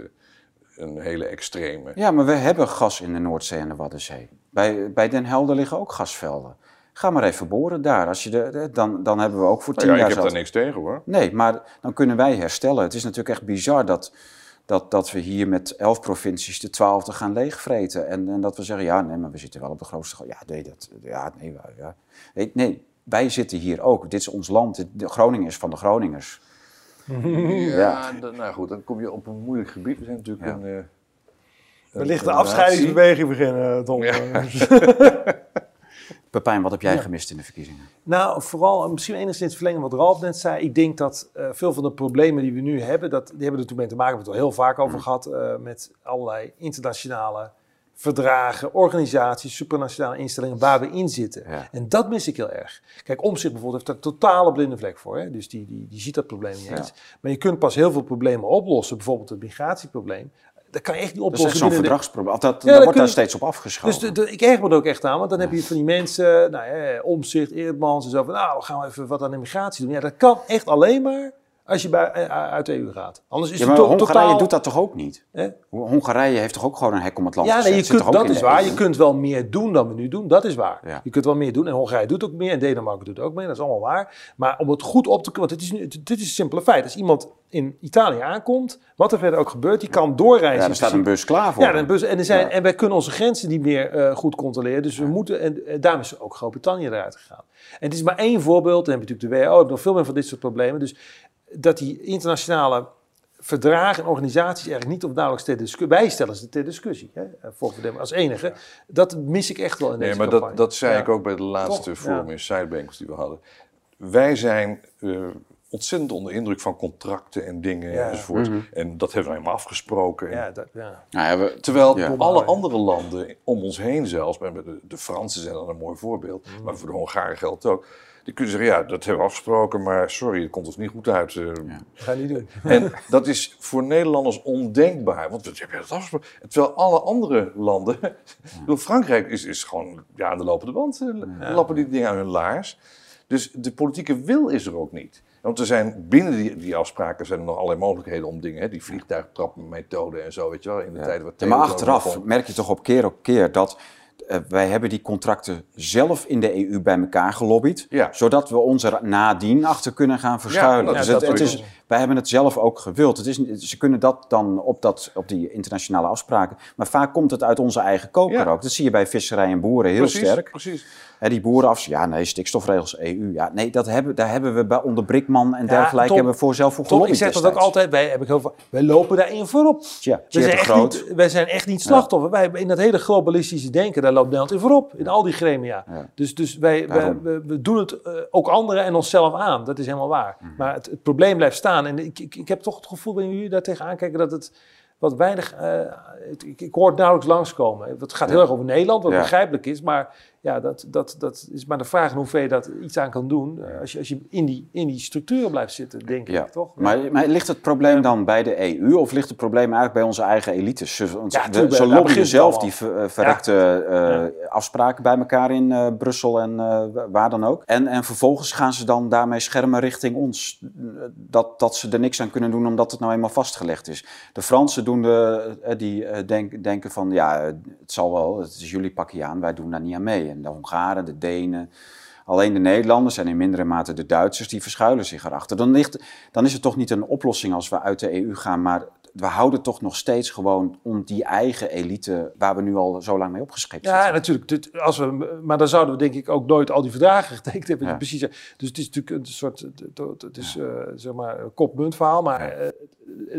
een hele extreme. Ja, maar we hebben gas in de Noordzee en de Waddenzee. Bij, bij Den Helder liggen ook gasvelden. Ga maar even boren daar. Als je de, dan, dan hebben we ook voor tien Nou ja, ik jaar heb daar zat. niks tegen hoor. Nee, maar dan kunnen wij herstellen. Het is natuurlijk echt bizar dat, dat, dat we hier met elf provincies de twaalfde gaan leegvreten. En, en dat we zeggen, ja, nee, maar we zitten wel op de grootste... Ja, nee, dat, ja, nee, wij- ja. Nee, nee, wij zitten hier ook. Dit is ons land. Groningen is van de Groningers. Ja, dan- nou goed, dan kom je op een moeilijk gebied. We zijn natuurlijk Ja. een... eh, Wellicht de afscheidingsbeweging beginnen, Tom. Pepijn, wat heb jij gemist in de verkiezingen? Nou, vooral misschien enigszins verlengen wat Ralf net zei. Ik denk dat eh, veel van de problemen die we nu hebben, dat, die hebben er toen mee te maken. We hebben het al heel vaak over gehad eh, met allerlei internationale verdragen, organisaties, supranationale instellingen waar we in zitten. Ja. En dat mis ik heel erg. Kijk, Omtzigt bijvoorbeeld heeft daar totale blinde vlek voor. Hè? Dus die, die, die ziet dat probleem niet eens. Maar je kunt pas heel veel problemen oplossen. Bijvoorbeeld het migratieprobleem. Dat kan je echt niet Dat is oplossen. zo'n verdragsprobleem. Dat, Ja, daar dat wordt daar je- steeds op afgeschoven. dus de, de- ik erg me er ook echt aan, want dan heb je van die mensen, nou Omzicht, Eerdmans en zo van, nou, we gaan we even wat aan immigratie doen. Ja, dat kan echt alleen maar als je bij, eh, uit de EU gaat. Anders is ja, het maar to- Hongarije totaal... doet dat toch ook niet? Hongarije heeft toch ook gewoon een hek om het land Ja, nee, je kunt, dat is waar. EU? Je kunt wel meer doen dan we nu doen, dat is waar. Ja. Je kunt wel meer doen en Hongarije doet ook meer en Denemarken doet ook meer, dat is allemaal waar. Maar om het goed op te kunnen, want dit is, nu, dit is een simpele feit. Als iemand in Italië aankomt, wat er verder ook gebeurt, die kan doorreizen. Ja, er staat een bus klaar voor. Ja, en, bus, en, er zijn, Ja. en wij kunnen onze grenzen niet meer eh, goed controleren. Dus we moeten, en, daarom is ook Groot-Brittannië eruit gegaan. En het is maar één voorbeeld. Dan heb je natuurlijk de WHO, heb nog veel meer van dit soort problemen. Dus dat die internationale verdragen en organisaties eigenlijk niet of nauwelijks ter discussie... Wij stellen ze ter discussie, hè, Dem- als enige. Dat mis ik echt wel in Nee, deze maar campagne. dat, dat zei Ja. ik ook bij de laatste Toch? forum Ja. in Sidebankers die we hadden. Wij zijn eh, ontzettend onder indruk van contracten en dingen Ja. enzovoort. Mhm. En dat hebben we helemaal afgesproken. En Ja, dat, ja. Nou ja, we- Terwijl Ja. alle andere landen om ons heen zelfs, maar de, de Fransen zijn dan een mooi voorbeeld, Mhm. maar voor de Hongaren geldt het ook. Die kunnen zeggen, ja, dat hebben we afgesproken, maar sorry, het komt ons niet goed uit. eh. Dat ga je niet doen. En dat is voor Nederlanders ondenkbaar, want we hebben dat afgesproken. Terwijl alle andere landen, bedoel, Frankrijk is, is gewoon ja, aan de lopende band, eh, lappen die dingen aan hun laars. Dus de politieke wil is er ook niet. Want er zijn binnen die, die afspraken zijn er nog allerlei mogelijkheden om dingen, hè, die vliegtuigtrapmethode en zo, weet je wel, in de tijd wat Ja, maar achteraf merk je toch op keer op keer dat eh, wij hebben die contracten zelf in de EU bij elkaar gelobbyd, Ja. zodat we ons er nadien achter kunnen gaan verschuilen. Ja, dus het, is, wij hebben het zelf ook gewild. Het is, ze kunnen dat dan op, dat, op die internationale afspraken, maar vaak komt het uit onze eigen koker Ja. ook. Dat zie je bij visserij en boeren heel precies, sterk. Precies. Hè, die boeren af, ja nee, stikstofregels EU. Ja, nee, dat hebben, daar hebben we bij onder Brikman en Ja, dergelijke Tom- hebben we voor zelf voor Tom, ik zeg dat ook altijd, wij, heb ik heel veel, wij lopen daarin voorop. Tja, We zijn, Groot. niet, wij zijn echt niet slachtoffer. Wij, in dat hele globalistische denken, daar loopt Nederland in voorop. In al die gremia. Ja. Dus, dus wij, we, we doen het eh, ook anderen en onszelf aan. Dat is helemaal waar. Mhm. Maar het, het probleem blijft staan. En ik, ik, ik heb toch het gevoel, wanneer jullie daar tegenaan kijken, dat het wat weinig... eh, ik, ik hoor het nauwelijks langskomen. Het gaat heel erg over Nederland, wat begrijpelijk is. Maar ja, dat, dat, dat is maar de vraag in hoeverre je dat iets aan kan doen. Als je, als je in, die, in die structuren blijft zitten, denk Ja, ik, toch? Maar, maar ligt het probleem dan bij de EU of ligt het probleem eigenlijk bij onze eigen elites? Ze, Ja, ze- lobbyen zelf die ver- eh, verrekte eh, afspraken bij elkaar in eh, Brussel en waar dan ook. En, en vervolgens gaan ze dan daarmee schermen richting ons. Dat, dat ze er niks aan kunnen doen omdat het nou eenmaal vastgelegd is. De Fransen doen de, die denk- denken van ja, het zal wel, het is jullie pakje aan, wij doen daar niet aan mee. En de Hongaren, de Denen. Alleen de Nederlanders en in mindere mate de Duitsers, die verschuilen zich erachter. Dan, ligt, dan is het toch niet een oplossing als we uit de EU gaan, maar we houden toch nog steeds gewoon om die eigen elite waar we nu al zo lang mee opgescheept Ja, zitten. natuurlijk. Dit- Als we, maar dan zouden we denk ik ook nooit al die verdragen getekend hebben. Ja. Precies. Dus het is natuurlijk een soort, het- is eh, zeg maar een kop-munt verhaal. Maar eh,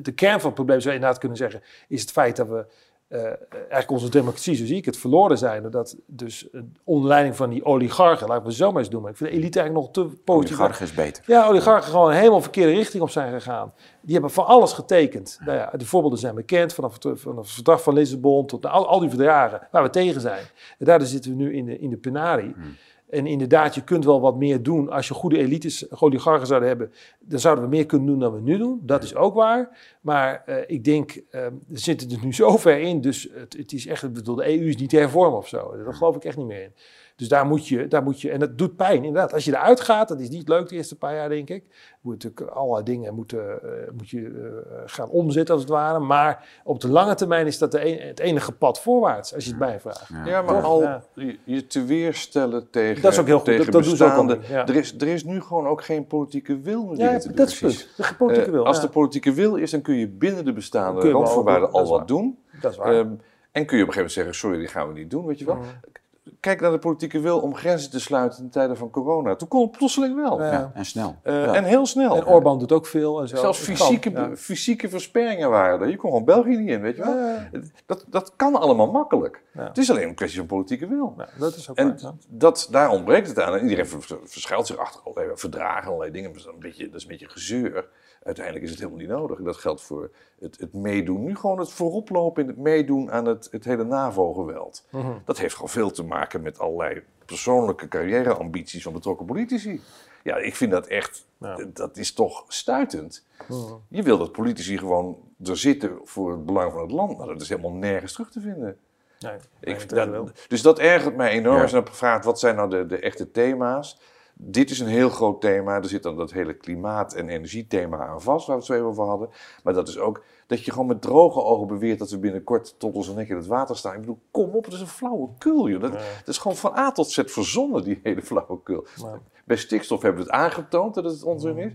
de kern van het probleem zou je inderdaad kunnen zeggen, is het feit dat we eh, eigenlijk onze democratie, zo zie ik het, verloren zijn. Dat dus uh, onder leiding van die oligarchen, laten we zo maar eens doen. Maar ik vind de elite eigenlijk nog te positief. Oligarchen is beter. Ja, oligarchen gewoon helemaal verkeerde richting op zijn gegaan. Die hebben van alles getekend. Nou ja, de voorbeelden zijn bekend, vanaf het, vanaf het verdrag van Lissabon tot al, al die verdragen waar we tegen zijn. En daardoor zitten we nu in de, in de penarie. Hmm. En inderdaad, je kunt wel wat meer doen. Als je goede elites, oligarchen zouden hebben, dan zouden we meer kunnen doen dan we nu doen. Dat is ook waar. Maar uh, ik denk, uh, we zitten er nu zo ver in. Dus het, het is echt, bedoel, de EU is niet te hervormen of zo. Daar geloof ik echt niet meer in. Dus daar moet je, daar moet je, en dat doet pijn inderdaad. Als je eruit gaat, dat is niet leuk de eerste paar jaar, denk ik. Moet natuurlijk allerlei dingen moeten, uh, moet je uh, gaan omzetten als het ware. Maar op de lange termijn is dat de een, het enige pad voorwaarts, als je het mij vraagt. Ja, ja maar al ja. je te weerstellen tegen Dat is ook heel goed, dat, dat doen ze ook al ja. er, is, er is nu gewoon ook geen politieke wil om ja, te doen. dat is het De politieke wil, als de politieke wil is, dan kun je binnen de bestaande randvoorwaarden al wat doen. Dat is waar. Um, en kun je op een gegeven moment zeggen, sorry, die gaan we niet doen, weet je wel. Mm. Kijk naar de politieke wil om grenzen te sluiten in tijden van corona. Toen kon het plotseling wel. Ja, ja. en snel. Uh, ja. En heel snel. En Orbán doet ook veel. En zo. Zelfs fysieke, kan, fysieke versperringen waren er. Je kon gewoon België niet in, weet je wel. Dat, dat kan allemaal makkelijk. Het is alleen een kwestie van politieke wil. dat is ook en waar, dat, daar ontbreekt het aan. En iedereen verschuilt zich achter allerlei verdragen, allerlei dingen. Dat is een beetje, dat is een beetje gezeur. Uiteindelijk is het helemaal niet nodig. Dat geldt voor het, het meedoen. Nu gewoon het vooroplopen in het meedoen aan het, het hele NAVO-geweld. Mm -hmm. Dat heeft gewoon veel te maken met allerlei persoonlijke carrièreambities van betrokken politici. Ja, ik vind dat echt, ja. dat is toch stuitend. Mm -hmm. Je wil dat politici gewoon er zitten voor het belang van het land. Maar dat is helemaal nergens terug te vinden. Nee, ik, dat, dus dat ergert mij enorm. Ja. Als je dan vraagt, wat zijn nou de, de echte thema's? Dit is een heel groot thema. Er zit dan dat hele klimaat- en energiethema aan vast, waar we het zo even over hadden. Maar dat is ook dat je gewoon met droge ogen beweert dat we binnenkort tot onze nek in het water staan. Ik bedoel, kom op, dat is een flauwekul. Joh. Dat, dat is gewoon van A tot Z verzonnen, die hele flauwekul. Ja. Bij stikstof hebben we het aangetoond dat het onzin is.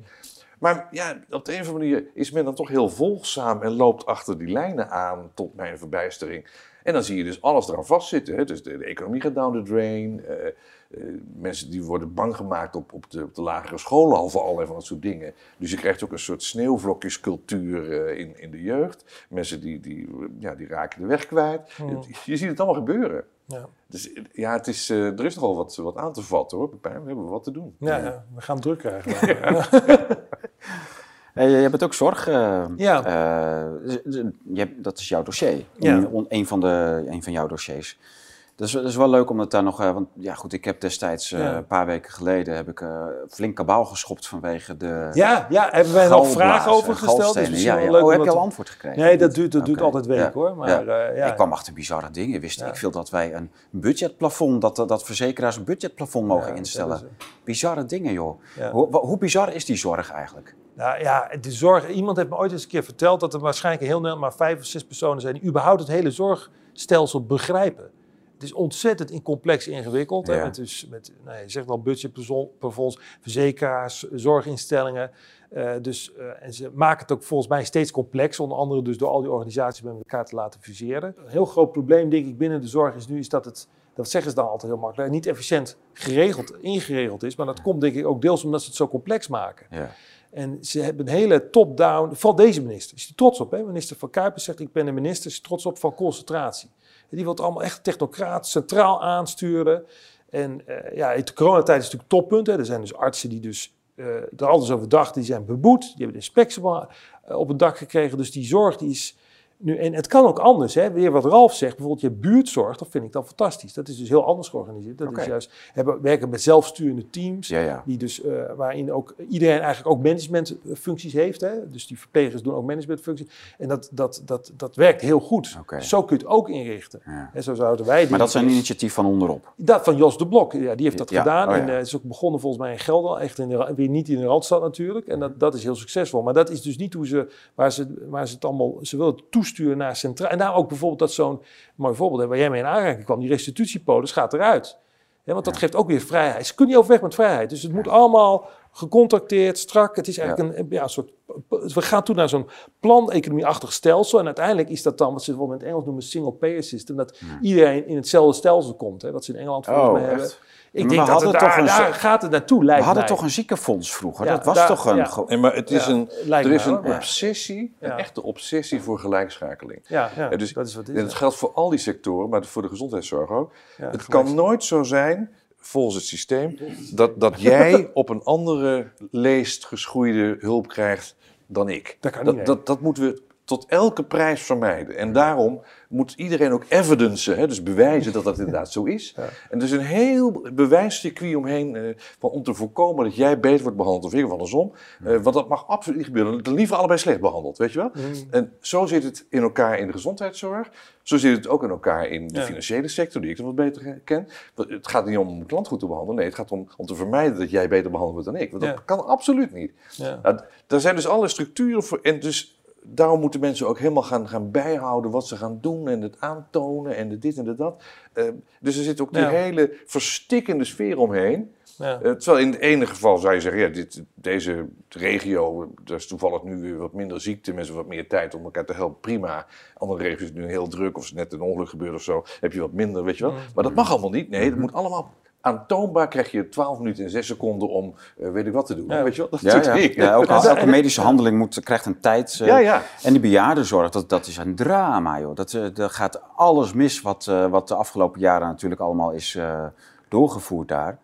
Maar ja, op de een of andere manier is men dan toch heel volgzaam en loopt achter die lijnen aan tot mijn verbijstering. En dan zie je dus alles eraan vastzitten. Hè? Dus de, de, economie gaat down the drain. Uh, uh, mensen die worden bang gemaakt op, op, de, op de lagere scholen al voor allerlei van dat soort dingen. Dus je krijgt ook een soort sneeuwvlokjescultuur uh, in, in de jeugd. Mensen die, die, ja, die raken de weg kwijt. Hmm. Je, je ziet het allemaal gebeuren. Ja. Dus ja, het is, er is nogal wat, wat aan te vatten hoor. We hebben wat te doen. Ja, ja. we gaan druk krijgen. Hey, je bent ook zorg. Uh, ja. Uh, je, dat is jouw dossier. Ja. Een, een, van de, een van jouw dossiers. Dat is, dat is wel leuk om het daar nog... Want ja, goed, ik heb destijds, ja. een paar weken geleden... heb ik flink kabaal geschopt vanwege de... Ja, ja hebben wij nog vragen over gesteld? Dus ja, ja. Leuk oh, heb je al antwoord gekregen? Nee, dat duurt, dat okay. duurt altijd weken hoor. Maar, ja. Ik kwam achter bizarre dingen. Wist ik veel dat wij een budgetplafond... dat, dat verzekeraars een budgetplafond mogen instellen. Bizarre dingen, joh. Hoe, hoe bizar is die zorg eigenlijk? Nou ja, de zorg. Iemand heeft me ooit eens een keer verteld dat er waarschijnlijk heel Nederland maar vijf of zes personen zijn die überhaupt het hele zorgstelsel begrijpen. Het is ontzettend in complex ingewikkeld. Ja. Hè? Met, dus, met nou, je zegt al budgetplafonds, verzekeraars, zorginstellingen. Uh, dus, uh, en ze maken het ook volgens mij steeds complex, onder andere dus door al die organisaties met elkaar te laten fuseren. Een heel groot probleem, denk ik, binnen de zorg is nu is dat het, dat zeggen ze dan altijd heel makkelijk, niet efficiënt geregeld, ingeregeld is. Maar dat komt denk ik ook deels omdat ze het zo complex maken. Ja. En ze hebben een hele top-down, vooral deze minister, is hij trots op. Hè? Minister van Kuipers zegt, ik ben een minister, is trots op van concentratie. En die wil het allemaal echt technocraat, centraal aansturen. En uh, ja, de coronatijd is natuurlijk toppunt. Hè? Er zijn dus artsen die dus uh, er over dachten, die zijn beboet. Die hebben de inspectie op het dak gekregen. Dus die zorg die is nu, en het kan ook anders. Hè? Weer wat Ralf zegt, bijvoorbeeld je buurtzorg, dat vind ik dan fantastisch. Dat is dus heel anders georganiseerd. Dat okay. is juist, hebben, werken met zelfsturende teams, ja, ja. Die dus, uh, waarin ook iedereen eigenlijk ook managementfuncties heeft. Hè? Dus die verplegers doen ook managementfuncties. En dat, dat, dat, dat werkt heel goed. Okay. Zo kun je het ook inrichten. Ja. En zo zouden wij maar dat is een initiatief van onderop? Dat van Jos de Blok, ja, die heeft dat ja. gedaan. Oh, en uh, is ook begonnen volgens mij in Gelder, echt in de, weer niet in de Randstad natuurlijk. En dat, dat is heel succesvol. Maar dat is dus niet hoe ze, waar ze, waar ze het allemaal, ze willen het toesturen naar centraal. En daar ook bijvoorbeeld dat zo'n mooi voorbeeld, waar jij mee in aanraking kwam, die restitutiepolis gaat eruit. Ja, want dat geeft ook weer vrijheid. Ze kunnen niet overweg met vrijheid. Dus het moet allemaal gecontracteerd, strak. Het is eigenlijk een, ja, een soort... We gaan toe naar zo'n plan-economie-achtig stelsel. En uiteindelijk is dat dan, wat ze bijvoorbeeld in het Engels noemen, single-payer system. Dat iedereen in hetzelfde stelsel komt. Hè, wat ze in Engeland volgens Oh, mij hebben. echt? Ik Maar denk we dat hadden het toch daar, een daar gaat het naartoe, We lijkt hadden mij. toch een ziekenfonds vroeger. Ja, dat was daar- toch een... ja. ge- Nee, maar het is Ja, een, er is een obsessie, een echte obsessie voor gelijkschakeling. Ja, dus, dat is wat het en het geldt voor al die sectoren, maar voor de gezondheidszorg ook. Het kan nooit zo zijn, volgens het systeem, dat, dat jij op een andere leest geschoeide hulp krijgt dan ik. Dat kan dat, niet, dat, dat moeten we tot elke prijs vermijden. En daarom moet iedereen ook evidencen, hè, dus bewijzen dat dat inderdaad zo is. Ja. En er is een heel bewijscircuit omheen eh, van, om te voorkomen dat jij beter wordt behandeld of ik of andersom. Eh, want dat mag absoluut niet gebeuren. Dan liever allebei slecht behandeld, weet je wel? Mm. En zo zit het in elkaar in de gezondheidszorg. Zo zit het ook in elkaar in de Ja. financiële sector, die ik nog wat beter ken. Want Het gaat niet om een klant goed te behandelen. Nee, het gaat om, om te vermijden dat jij beter behandeld wordt dan ik. Want dat Ja. kan absoluut niet. Ja. Nou, daar zijn dus alle structuren voor. En dus daarom moeten mensen ook helemaal gaan, gaan bijhouden wat ze gaan doen en het aantonen en de dit en de dat. Eh, dus er zit ook die Ja. hele verstikkende sfeer omheen. Ja. Eh, terwijl in het ene geval zou je zeggen, ja, dit, deze regio, er is toevallig nu weer wat minder ziekte, mensen wat meer tijd om elkaar te helpen, prima. Andere regio's is nu heel druk of is net een ongeluk gebeurd of zo, heb je wat minder, weet je wel. Maar dat mag allemaal niet. Nee, het moet allemaal aantoonbaar. Krijg je 12 minuten en 6 seconden om eh, weet ik wat te doen. Ja. Weet je wel? Dat Ja, ja. ja elke, Ja, elke medische handeling moet, krijgt een tijd. eh, Ja, ja. En die bejaardenzorg, dat, dat is een drama, joh. Dat, daar gaat alles mis wat, wat de afgelopen jaren natuurlijk allemaal is doorgevoerd daar.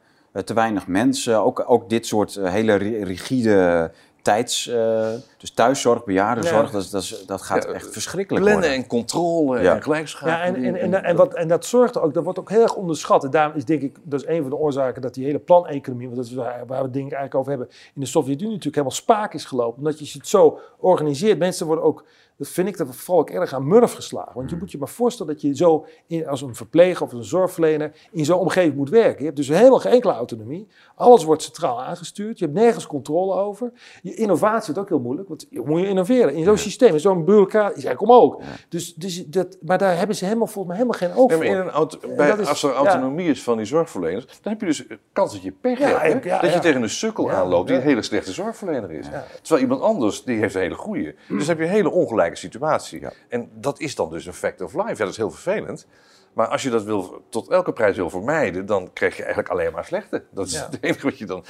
Te weinig mensen, ook, ook dit soort hele ri- rigide tijds... eh, dus thuiszorg, bejaardenzorg, Ja. dat, dat, gaat Ja, echt verschrikkelijk Plannen worden. en controle Ja. en gelijkschakeling. Ja, en, en, en, en, wat, en dat zorgt er ook, dat wordt ook heel erg onderschat. En daarom is denk ik, dat is een van de oorzaken dat die hele planeconomie, want dat is waar, waar we het denk ik eigenlijk over hebben, in de Sovjet-Unie natuurlijk helemaal spaak is gelopen. Omdat je het zo organiseert. Mensen worden ook, dat vind ik, dat val ik erg aan murf geslagen. Want je moet je maar voorstellen dat je zo in, als een verpleger of een zorgverlener in zo'n omgeving moet werken. Je hebt dus helemaal geen enkele autonomie. Alles wordt centraal aangestuurd. Je hebt nergens controle over. Je innovatie is ook heel moeilijk, want je moet je innoveren. In zo'n systeem, in zo'n bureaucratie, eigenlijk omhoog. Dus, dus dat, maar daar hebben ze helemaal, volgens mij helemaal geen oog Ja, voor. maar in een auto, bij, is- als er ja. autonomie is van die zorgverleners, dan heb je dus kans dat je pech Ja, hebt. dat je tegen een sukkel aanloopt die een hele slechte zorgverlener is. Terwijl iemand anders, die heeft een hele goede. Dus dan heb je een hele ongelijke situatie. Ja. En dat is dan dus een fact of life. Ja, dat is heel vervelend. Maar als je dat wil, tot elke prijs wil vermijden, dan krijg je eigenlijk alleen maar slechte. Dat is Ja. het enige wat je dan...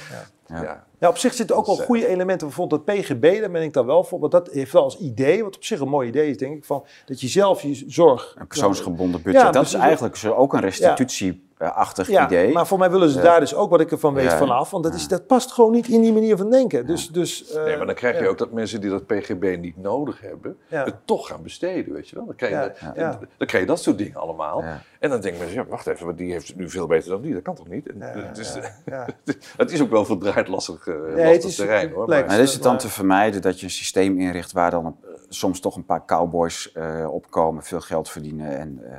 Ja. Ja. Op zich zitten ook wel goede elementen. Bijvoorbeeld dat PGB, daar ben ik dan wel voor. Want dat heeft wel als idee, wat op zich een mooi idee is, denk ik, van dat je zelf je zorg... Een persoonsgebonden budget, Ja, dat is eigenlijk zo ook een restitutieachtig Ja, idee. maar voor mij willen ze daar dus ook, wat ik ervan weet, Ja. vanaf. Want dat, is, dat past gewoon niet in die manier van denken. Dus, dus, eh, Nee, maar dan krijg je ja. ook dat mensen die dat PGB niet nodig hebben, Ja. het toch gaan besteden, weet je wel. Dan krijg je, Ja, dat- ja. dan krijg je dat soort dingen allemaal. En dan denken mensen, ja, wacht even, maar die heeft het nu veel beter dan die. Dat kan toch niet? En, Ja, dus, ja, ja. het is ook wel verdraaid lastig, eh, is terrein, hoor. Maar, Maar is het dan te vermijden dat je een systeem inricht waar dan eh, soms toch een paar cowboys eh, opkomen, veel geld verdienen en eh,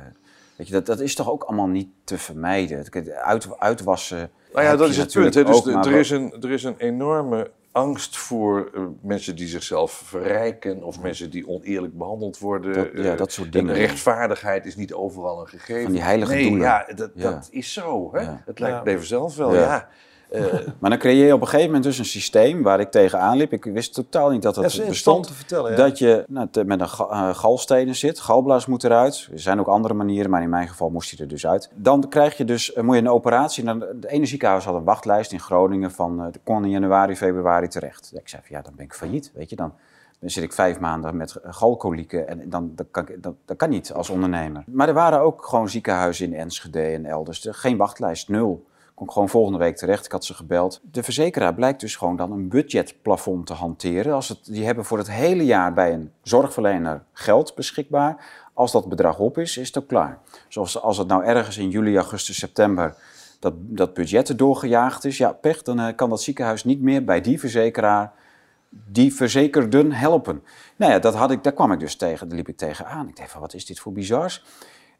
weet je, dat, dat is toch ook allemaal niet te vermijden. Uit, uitwassen. nou ja, dat is het punt. Hè. Dus de- er, is een, er is een enorme angst voor eh, mensen die zichzelf verrijken of mensen die oneerlijk behandeld worden. Dat- ja, Eh, dat soort en dingen. rechtvaardigheid is niet overal een gegeven. Van die heilige nee, doelen. Ja, dat, Ja. dat is zo. Hè? Ja. Het lijkt Ja. het leven zelf wel, Ja. Eh, Maar dan creëer je op een gegeven moment dus een systeem waar ik tegenaan liep. Ik wist totaal niet dat Dat bestond. te vertellen. Ja. Dat je nou, te- met een ga- eh, galstenen zit, galblaas moet eruit. Er zijn ook andere manieren, maar in mijn geval moest hij er dus uit. Dan krijg je dus, eh, moet je een operatie. En het ene ziekenhuis had een wachtlijst in Groningen van, kon in januari, februari terecht. Ik zei van, ja, dan ben ik failliet, weet je. Dan, dan zit ik vijf maanden met galkolieken en dan, dat, kan, dat, dat kan niet als ondernemer. Maar er waren ook gewoon ziekenhuizen in Enschede en elders. Er- Geen wachtlijst, nul. Kon ik gewoon volgende week terecht. Ik had ze gebeld. De verzekeraar blijkt dus gewoon dan een budgetplafond te hanteren. Als het, die hebben voor het hele jaar bij een zorgverlener geld beschikbaar. Als dat bedrag op is, is het ook klaar. Zoals als het nou ergens in juli, augustus, september dat, dat budget doorgejaagd is, ja, pech, dan eh, kan dat ziekenhuis niet meer bij die verzekeraar die verzekerden helpen. Nou ja, dat had ik, daar kwam ik dus tegen, daar liep ik tegenaan. Ik dacht van, wat is dit voor bizars?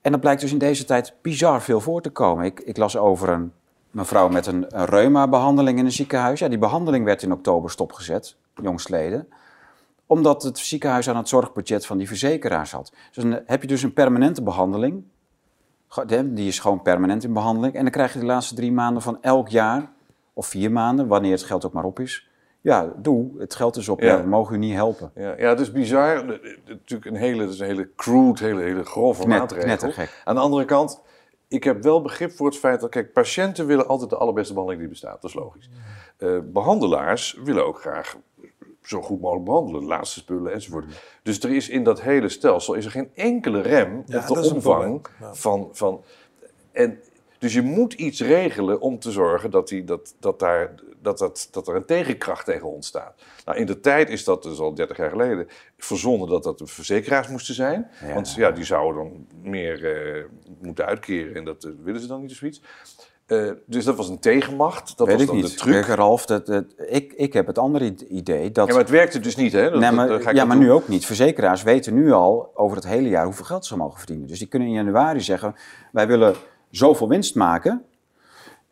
En dat blijkt dus in deze tijd bizar veel voor te komen. Ik, ik las over een mevrouw met een, een reuma-behandeling in een ziekenhuis. Ja, die behandeling werd in oktober stopgezet, jongstleden. Omdat het ziekenhuis aan het zorgbudget van die verzekeraar zat. Dus dan heb je dus een permanente behandeling. Die is gewoon permanent in behandeling. En dan krijg je de laatste drie maanden van elk jaar of vier maanden, wanneer het geld ook maar op is. Ja, doe, het geld is op, Ja. we mogen u niet helpen. Ja, ja, het is bizar. Het is Natuurlijk een hele, het is een hele crude, hele, hele grove Knet, maatregel. Aan de andere kant, ik heb wel begrip voor het feit dat, kijk, patiënten willen altijd de allerbeste behandeling die bestaat. Dat is logisch. Eh, behandelaars willen ook graag zo goed mogelijk behandelen, de laatste spullen enzovoort. Dus er is in dat hele stelsel is er geen enkele rem Ja, op de omvang van, van. En dus je moet iets regelen om te zorgen dat, die, dat, dat, daar, dat, dat, dat er een tegenkracht tegen ontstaat. Nou, in de tijd is dat dus al 30 jaar geleden verzonnen dat dat de verzekeraars moesten zijn. Ja. Want ja, die zouden dan meer eh, moeten uitkeren en dat eh, willen ze dan niet of zoiets. Eh, dus dat was een tegenmacht. Dat Weet was ik dan niet. de truc. Kijk, Ralf, dat, dat- ik, ik heb het andere idee dat... Ja, maar het werkte dus niet, hè? Dat, nee, dat- maar, dat ga ik ja, maar doen. nu ook niet. Verzekeraars weten nu al over het hele jaar hoeveel geld ze mogen verdienen. Dus die kunnen in januari zeggen, wij willen zoveel winst maken.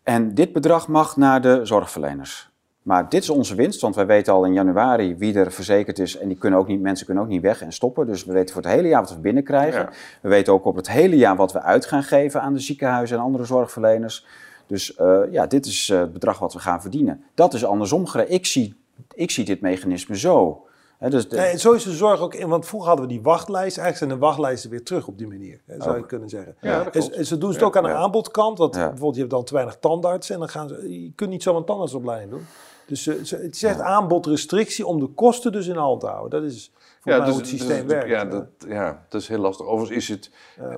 En dit bedrag mag naar de zorgverleners. Maar dit is onze winst, want wij weten al in januari wie er verzekerd is. En die kunnen ook niet, mensen kunnen ook niet weg en stoppen. Dus we weten voor het hele jaar wat we binnenkrijgen. Ja. We weten ook op het hele jaar wat we uit gaan geven aan de ziekenhuizen en andere zorgverleners. Dus eh, ja, dit is eh, het bedrag wat we gaan verdienen. Dat is andersom. Ik zie, ik zie dit mechanisme zo. Dus de- Nee, en zo is de zorg ook in, want vroeger hadden we die wachtlijst. Eigenlijk zijn de wachtlijsten weer terug op die manier, hè, zou je kunnen zeggen. Ja, en, en ze doen het ook aan de Ja. aanbodkant, want Ja. bijvoorbeeld je hebt dan te weinig tandartsen en dan gaan ze, je kunt niet zo een tandartsopleiding doen. Dus ze- ze- het is echt aanbodrestrictie om de kosten dus in de hand te houden. Dat is volgens mij hoe het dus- systeem dus- werkt. Ja dat, ja, dat is heel lastig. Overigens is het...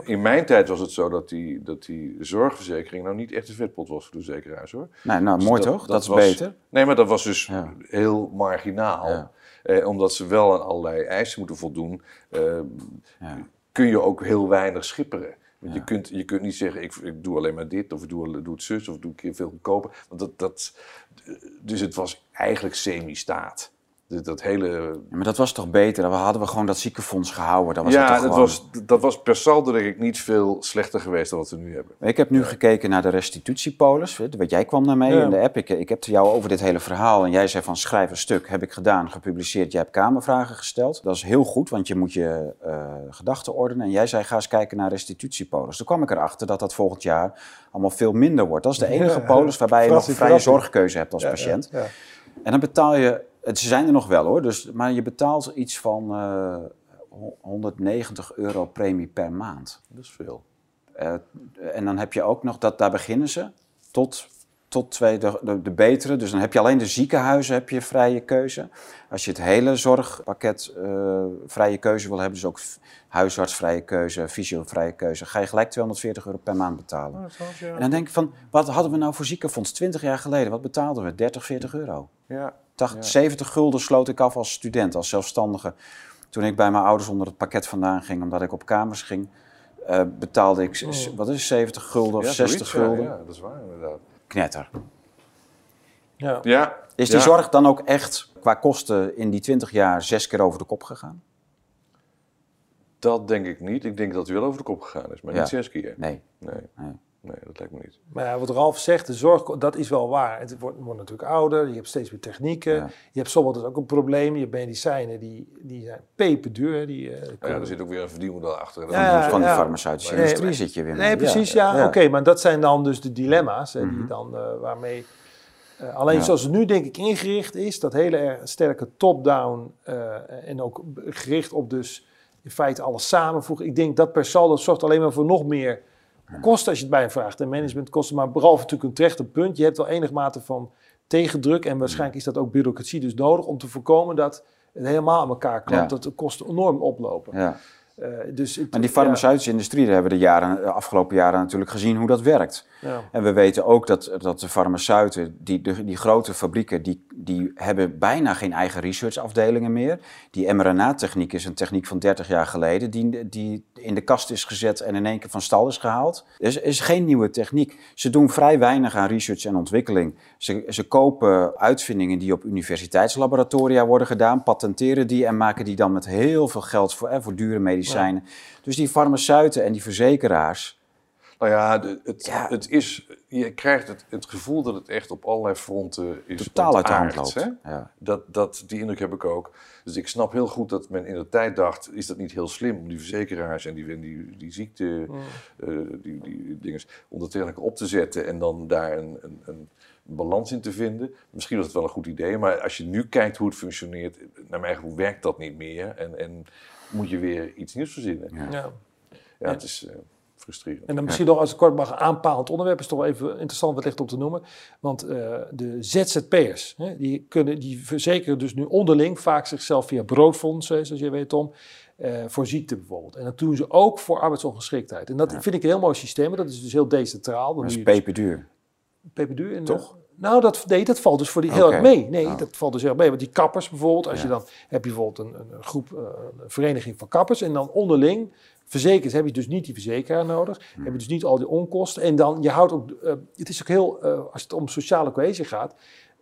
In mijn tijd was het zo dat die, dat die zorgverzekering nou niet echt een vetpot was voor de verzekeraars, hoor. nou, nou Dus mooi toch? Dat, is was- beter. Nee, maar dat was dus Ja. heel marginaal. Eh, omdat ze wel aan allerlei eisen moeten voldoen, eh, Ja. kun je ook heel weinig schipperen. Want je, kunt, je kunt niet zeggen, ik, ik doe alleen maar dit, of ik doe, doe het zus, of ik doe keer veel goedkoper. Want dat, dat, dus het was eigenlijk semi-staat. Dat, dat hele maar dat was toch beter? Dan hadden we gewoon dat ziekenfonds gehouden. Dat was ja, dat gewoon. was, dat was per saldo denk ik niet veel slechter geweest dan wat we nu hebben. Ik heb nu gekeken naar de restitutiepolis. Want jij kwam daarmee Ja. in de app. Ik, ik heb jou over dit hele verhaal. En jij zei van schrijf een stuk. Heb ik gedaan, gepubliceerd. Jij hebt kamervragen gesteld. Dat is heel goed, want je moet je eh, gedachten ordenen. En jij zei ga eens kijken naar restitutiepolis. Toen kwam ik erachter dat dat volgend jaar allemaal veel minder wordt. Dat is de enige polis waarbij je nog vrije zorgkeuze hebt als patiënt. En dan betaal je, het, ze zijn er nog wel hoor, dus, maar je betaalt iets van eh, ho- 190 euro premie per maand. Dat is veel. Eh, en dan heb je ook nog, dat, daar beginnen ze, tot, tot twee, de, de, de betere. Dus dan heb je alleen de ziekenhuizen heb je vrije keuze. Als je het hele zorgpakket eh, vrije keuze wil hebben, dus ook huisarts vrije keuze, fysio vrije keuze, ga je gelijk 240 euro per maand betalen. En dan denk ik van, wat hadden we nou voor ziekenfonds 20 jaar geleden? Wat betaalden we? 30, 40 euro. Ja. 80, Ja. 70 gulden sloot ik af als student, als zelfstandige. Toen ik bij mijn ouders onder het pakket vandaan ging, omdat ik op kamers ging, eh, betaalde ik, Oh. wat is het, 70 gulden of Ja, 60 zoiets, ja, gulden. Ja, dat is waar inderdaad. Knetter. Ja. Ja. Is die ja. zorg dan ook echt qua kosten in die 20 jaar zes keer over de kop gegaan? Dat denk ik niet. Ik denk dat hij wel over de kop gegaan is, maar Ja. niet zes keer. Nee. Nee. Nee. Nee, dat lijkt me niet. Maar ja, wat Ralf zegt, de zorg, dat is wel waar. Het wordt, wordt natuurlijk ouder, je hebt steeds meer technieken. Ja. Je hebt soms dus ook een probleem. Je hebt medicijnen die, die zijn peperduur. Die, eh, Ja, er zit ook weer een verdienmodel achter. Dat Ja, is Van de ja. farmaceutische Nee, industrie maar- zit je weer mee. Nee, precies, ja. Oké, maar dat zijn dan dus de dilemma's hè, die dan, eh, waarmee... eh, alleen Ja. zoals het nu denk ik ingericht is, dat hele erg sterke top-down eh, en ook gericht op dus in feite alles samenvoegen. Ik denk dat per saldo zorgt alleen maar voor nog meer kosten als je het bij hem vraagt. En managementkosten, maar behalve natuurlijk een terecht een punt. Je hebt wel enig mate van tegendruk en waarschijnlijk is dat ook bureaucratie dus nodig om te voorkomen dat het helemaal aan elkaar klampt, Ja. dat de kosten enorm oplopen. Ja. Eh, dus het- Maar die ja, farmaceutische industrie, daar hebben we de, jaren, de afgelopen jaren natuurlijk gezien hoe dat werkt. ja. En we weten ook dat, dat de farmaceuten, die, de, die grote fabrieken, die, die hebben bijna geen eigen researchafdelingen meer. Die mRNA-techniek is een techniek van 30 jaar geleden, die, die in de kast is gezet en in één keer van stal is gehaald. Dus er is geen nieuwe techniek. Ze doen vrij weinig aan research en ontwikkeling. Ze, ze kopen uitvindingen die op universiteitslaboratoria worden gedaan, patenteren die en maken die dan met heel veel geld voor, voor dure medicijnen. Dus die farmaceuten en die verzekeraars, Nou ja, het, Ja. het is, je krijgt het, het gevoel dat het echt op allerlei fronten is totaal uit de hand loopt. hè? Ja. Dat, dat, die indruk heb ik ook. Dus ik snap heel goed dat men in de tijd dacht, is dat niet heel slim om die verzekeraars en die, die, die ziekte, eh, die, die dingen ondertechelijk op te zetten en dan daar een, een, een, balans in te vinden. Misschien was het wel een goed idee, maar als je nu kijkt hoe het functioneert, naar mijn gevoel werkt dat niet meer. En, en moet je weer iets nieuws verzinnen. Ja, Ja. ja het is eh, frustrerend. En dan misschien nog als ik kort mag aanpalend onderwerp is toch wel even interessant wellicht om te noemen. Want eh, de ZZP'ers, hè, die, kunnen, die verzekeren dus nu onderling vaak zichzelf via broodfondsen, zoals je weet Tom, eh, voor ziekte bijvoorbeeld. En dat doen ze ook voor arbeidsongeschiktheid. En dat vind ik een heel mooi systeem, maar dat is dus heel decentraal. Dan Dat is dus peperduur. peperduur in Toch? Nou, dat, nee, dat valt dus voor die heel erg mee. Nee, Oh. dat valt dus heel erg mee. Want die kappers bijvoorbeeld, als Ja. je dan heb je bijvoorbeeld een, een groep, eh, een vereniging van kappers en dan onderling verzekerd heb je dus niet die verzekeraar nodig, Hmm. heb je dus niet al die onkosten en dan je houdt ook, eh, het is ook heel, eh, als het om sociale cohesie gaat.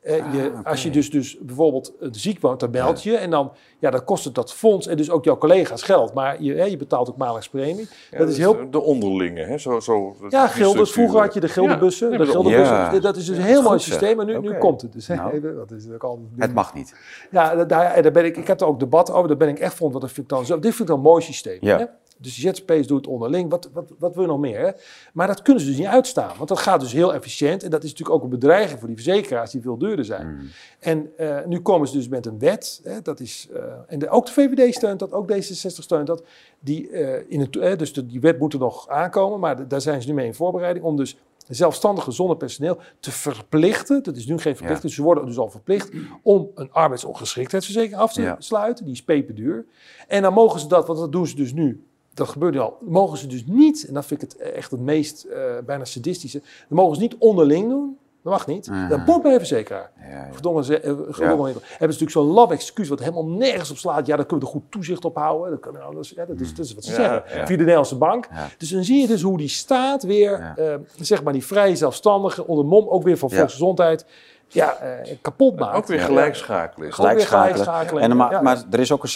Ah, je, oké. Als je dus, dus bijvoorbeeld ziek woont, dan meld je en dan, ja, dan kost het dat fonds en dus ook jouw collega's geld. Maar je, hè, je betaalt ook maandelijks premie. Ja, dat is heel De onderlinge, hè? Zo, zo, ja, structuur. Vroeger had je de Gildenbussen. Ja, de ja, Gildenbussen. Ja. Dat is dus een Ja, heel mooi systeem. Maar nu, nu Oké. komt het. Dus, hè, Nou. dat is ook al, Het mag niet. Ja, da- daar, daar ben ik, ik heb er ook debat over. Daar ben ik echt. Want dat vind ik dan zo, dit vind ik dan een mooi systeem. Ja. Hè? Dus doen het onderling. Wat, wat, wat wil je nog meer? Hè? Maar dat kunnen ze dus niet uitstaan. Want dat gaat dus heel efficiënt. En dat is natuurlijk ook een bedreiging voor die verzekeraars die veel duurder zijn. Mm. En eh, nu komen ze dus met een wet. Hè, dat is, eh, en de, ook de VVD steunt dat, ook D66 steunt dat. Die, eh, in het, dus de, die wet moet er nog aankomen, maar daar zijn ze nu mee in voorbereiding. Om dus zelfstandigen zonder personeel te verplichten. Dat is nu geen verplichting, ze worden dus al verplicht om een arbeidsongeschiktheidsverzekering af te Ja. sluiten. Die is peperduur. En dan mogen ze dat, want dat doen ze dus nu. Dat gebeurt nu al. Mogen ze dus niet, en dat vind ik het echt het meest eh, bijna sadistische. Dan mogen ze niet onderling doen. Dat mag niet. Ah. Dat moet bij een verzekeraar. Ja, ja. Gedwongen, ze- eh. Hebben ze natuurlijk zo'n lab excuus wat helemaal nergens op slaat. Ja, daar kunnen we er goed toezicht op houden. Dat, kan, nou, is, ja, dat, is, dat is wat ze zeggen. Via de Nederlandse bank. Dus dan zie je dus hoe die staat weer, eh, zeg maar die vrije zelfstandigen onder mom ook weer van volksgezondheid, ja, eh, kapot maakt. Ook weer Ja. gelijk schakelen. is dat. Gelijk Gelijk weer schakelen. schakelen. En, dan ma- Ja. Maar er is ook een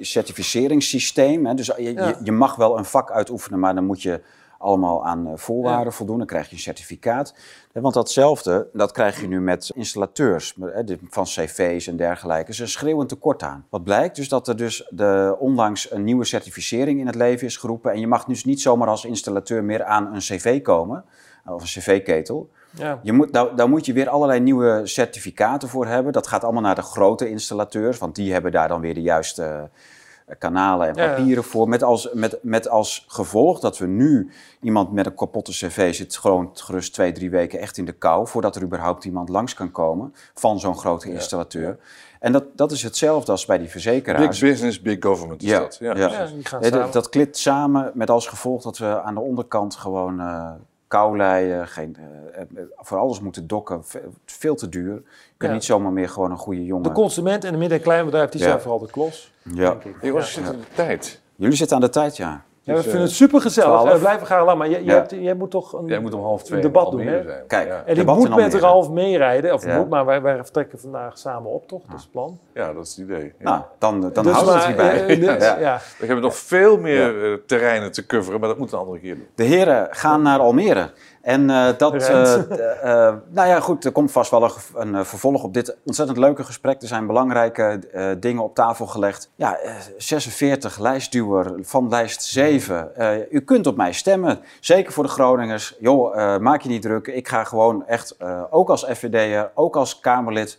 certificeringssysteem. Hè? Dus je, Ja. je, je mag wel een vak uitoefenen, maar dan moet je allemaal aan eh, voorwaarden voldoen. Dan krijg je een certificaat. Eh, Want datzelfde, dat krijg je nu met installateurs eh, van cv's en dergelijke. Er is een schreeuwend tekort aan. Wat blijkt dus dat er dus de, onlangs een nieuwe certificering in het leven is geroepen. En je mag dus niet zomaar als installateur meer aan een cv komen. Of een cv-ketel. Ja. Je moet, daar, daar moet je weer allerlei nieuwe certificaten voor hebben. Dat gaat allemaal naar de grote installateurs, want die hebben daar dan weer de juiste kanalen en Ja, ja. papieren voor. Met als, met, met als gevolg dat we nu iemand met een kapotte cv zit gewoon gerust twee, drie weken echt in de kou voordat er überhaupt iemand langs kan komen van zo'n grote installateur. En dat, dat is hetzelfde als bij die verzekeraars. Big business, big government is Ja, dat. Ja. ja. Dat- samen. dat klikt samen met als gevolg dat we aan de onderkant gewoon eh kou leien, geen, eh, eh, voor alles moeten dokken, ve- veel te duur. Je kunt Ja. niet zomaar meer gewoon een goede jongen. De consument en de midden- en kleinbedrijf, die Ja. zijn vooral de klos. Ja. jongens, de tijd. Jullie zitten aan de tijd, ja. Ja, we Dus, vinden eh, het super gezellig. 12. We blijven graag lang, maar jij, jij, Ja. hebt- jij moet toch een, Jij moet om half twee een debat doen, hè? zijn. Kijk. Ja. En ik moet met. Ralf meerijden, of Ja. moet, maar wij, wij vertrekken vandaag samen op, toch? Dat is het plan. ja, dat is het idee. Ja. Nou, dan, dan Dus houden we het hierbij. eh, dus- Ja. ja. We hebben nog veel meer eh, terreinen te coveren, maar dat moeten we een andere keer doen. De heren gaan naar Almere. En eh, dat, eh, eh, nou ja, goed, er komt vast wel een, vervolg op dit ontzettend leuke gesprek. Er zijn belangrijke dingen op tafel gelegd. Ja, eh, 46, lijstduwer van lijst 7. Eh, u kunt op mij stemmen, zeker voor de Groningers. Joh, maak je niet druk. Ik ga gewoon echt, ook als FVD'er, ook als Kamerlid,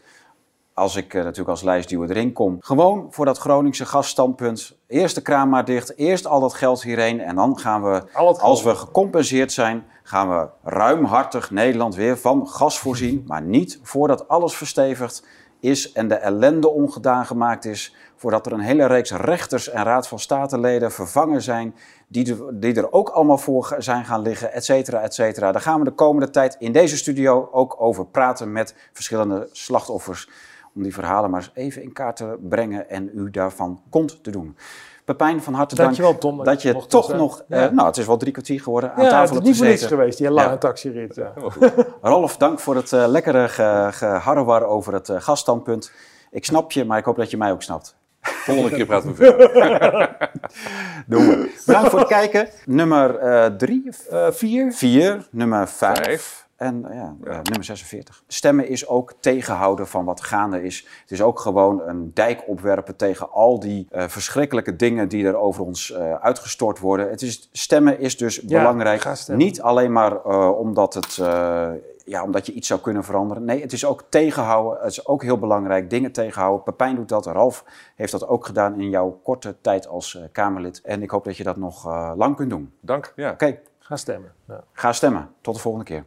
als ik natuurlijk als lijstduwer erin kom. Gewoon voor dat Groningse gasstandpunt. Eerst de kraan maar dicht, eerst al dat geld hierheen. En dan gaan we, als we gecompenseerd zijn, gaan we ruimhartig Nederland weer van gas voorzien. Maar niet voordat alles verstevigd is en de ellende ongedaan gemaakt is. Voordat er een hele reeks rechters en raad van statenleden vervangen zijn. Die er, die er ook allemaal voor zijn gaan liggen, et cetera, et cetera. Daar gaan we de komende tijd in deze studio ook over praten met verschillende slachtoffers om die verhalen maar eens even in kaart te brengen en u daarvan kont te doen. Pepijn, van harte dank Dankjewel, Tom, dat dat je je toch zijn. nog, Ja. eh, nou het is wel drie kwartier geworden, aan Ja, het tafel is hebt niet voor niks geweest, die lange Ja. taxirit. Ja. Rolf, dank voor het eh, lekkere ge, geharrewar over het uh, gaststandpunt. Ik snap je, maar ik hoop dat je mij ook snapt. Volgende keer praten we verder. Doen we. Bedankt voor het kijken. Nummer eh, drie, Eh, vier. vier, nummer vijf. Vijf. En eh, ja, eh, nummer 46. Stemmen is ook tegenhouden van wat gaande is. Het is ook gewoon een dijk opwerpen tegen al die eh, verschrikkelijke dingen die er over ons uitgestort worden. Het is, stemmen is dus Ja, belangrijk. Niet alleen maar omdat het ja, omdat je iets zou kunnen veranderen. Nee, het is ook tegenhouden. Het is ook heel belangrijk. Dingen tegenhouden. Pepijn doet dat. Ralf heeft dat ook gedaan in jouw korte tijd als uh, Kamerlid. En ik hoop dat je dat nog uh, lang kunt doen. Dank. Ja. Oké. Ga stemmen. Ja. Ga stemmen. Tot de volgende keer.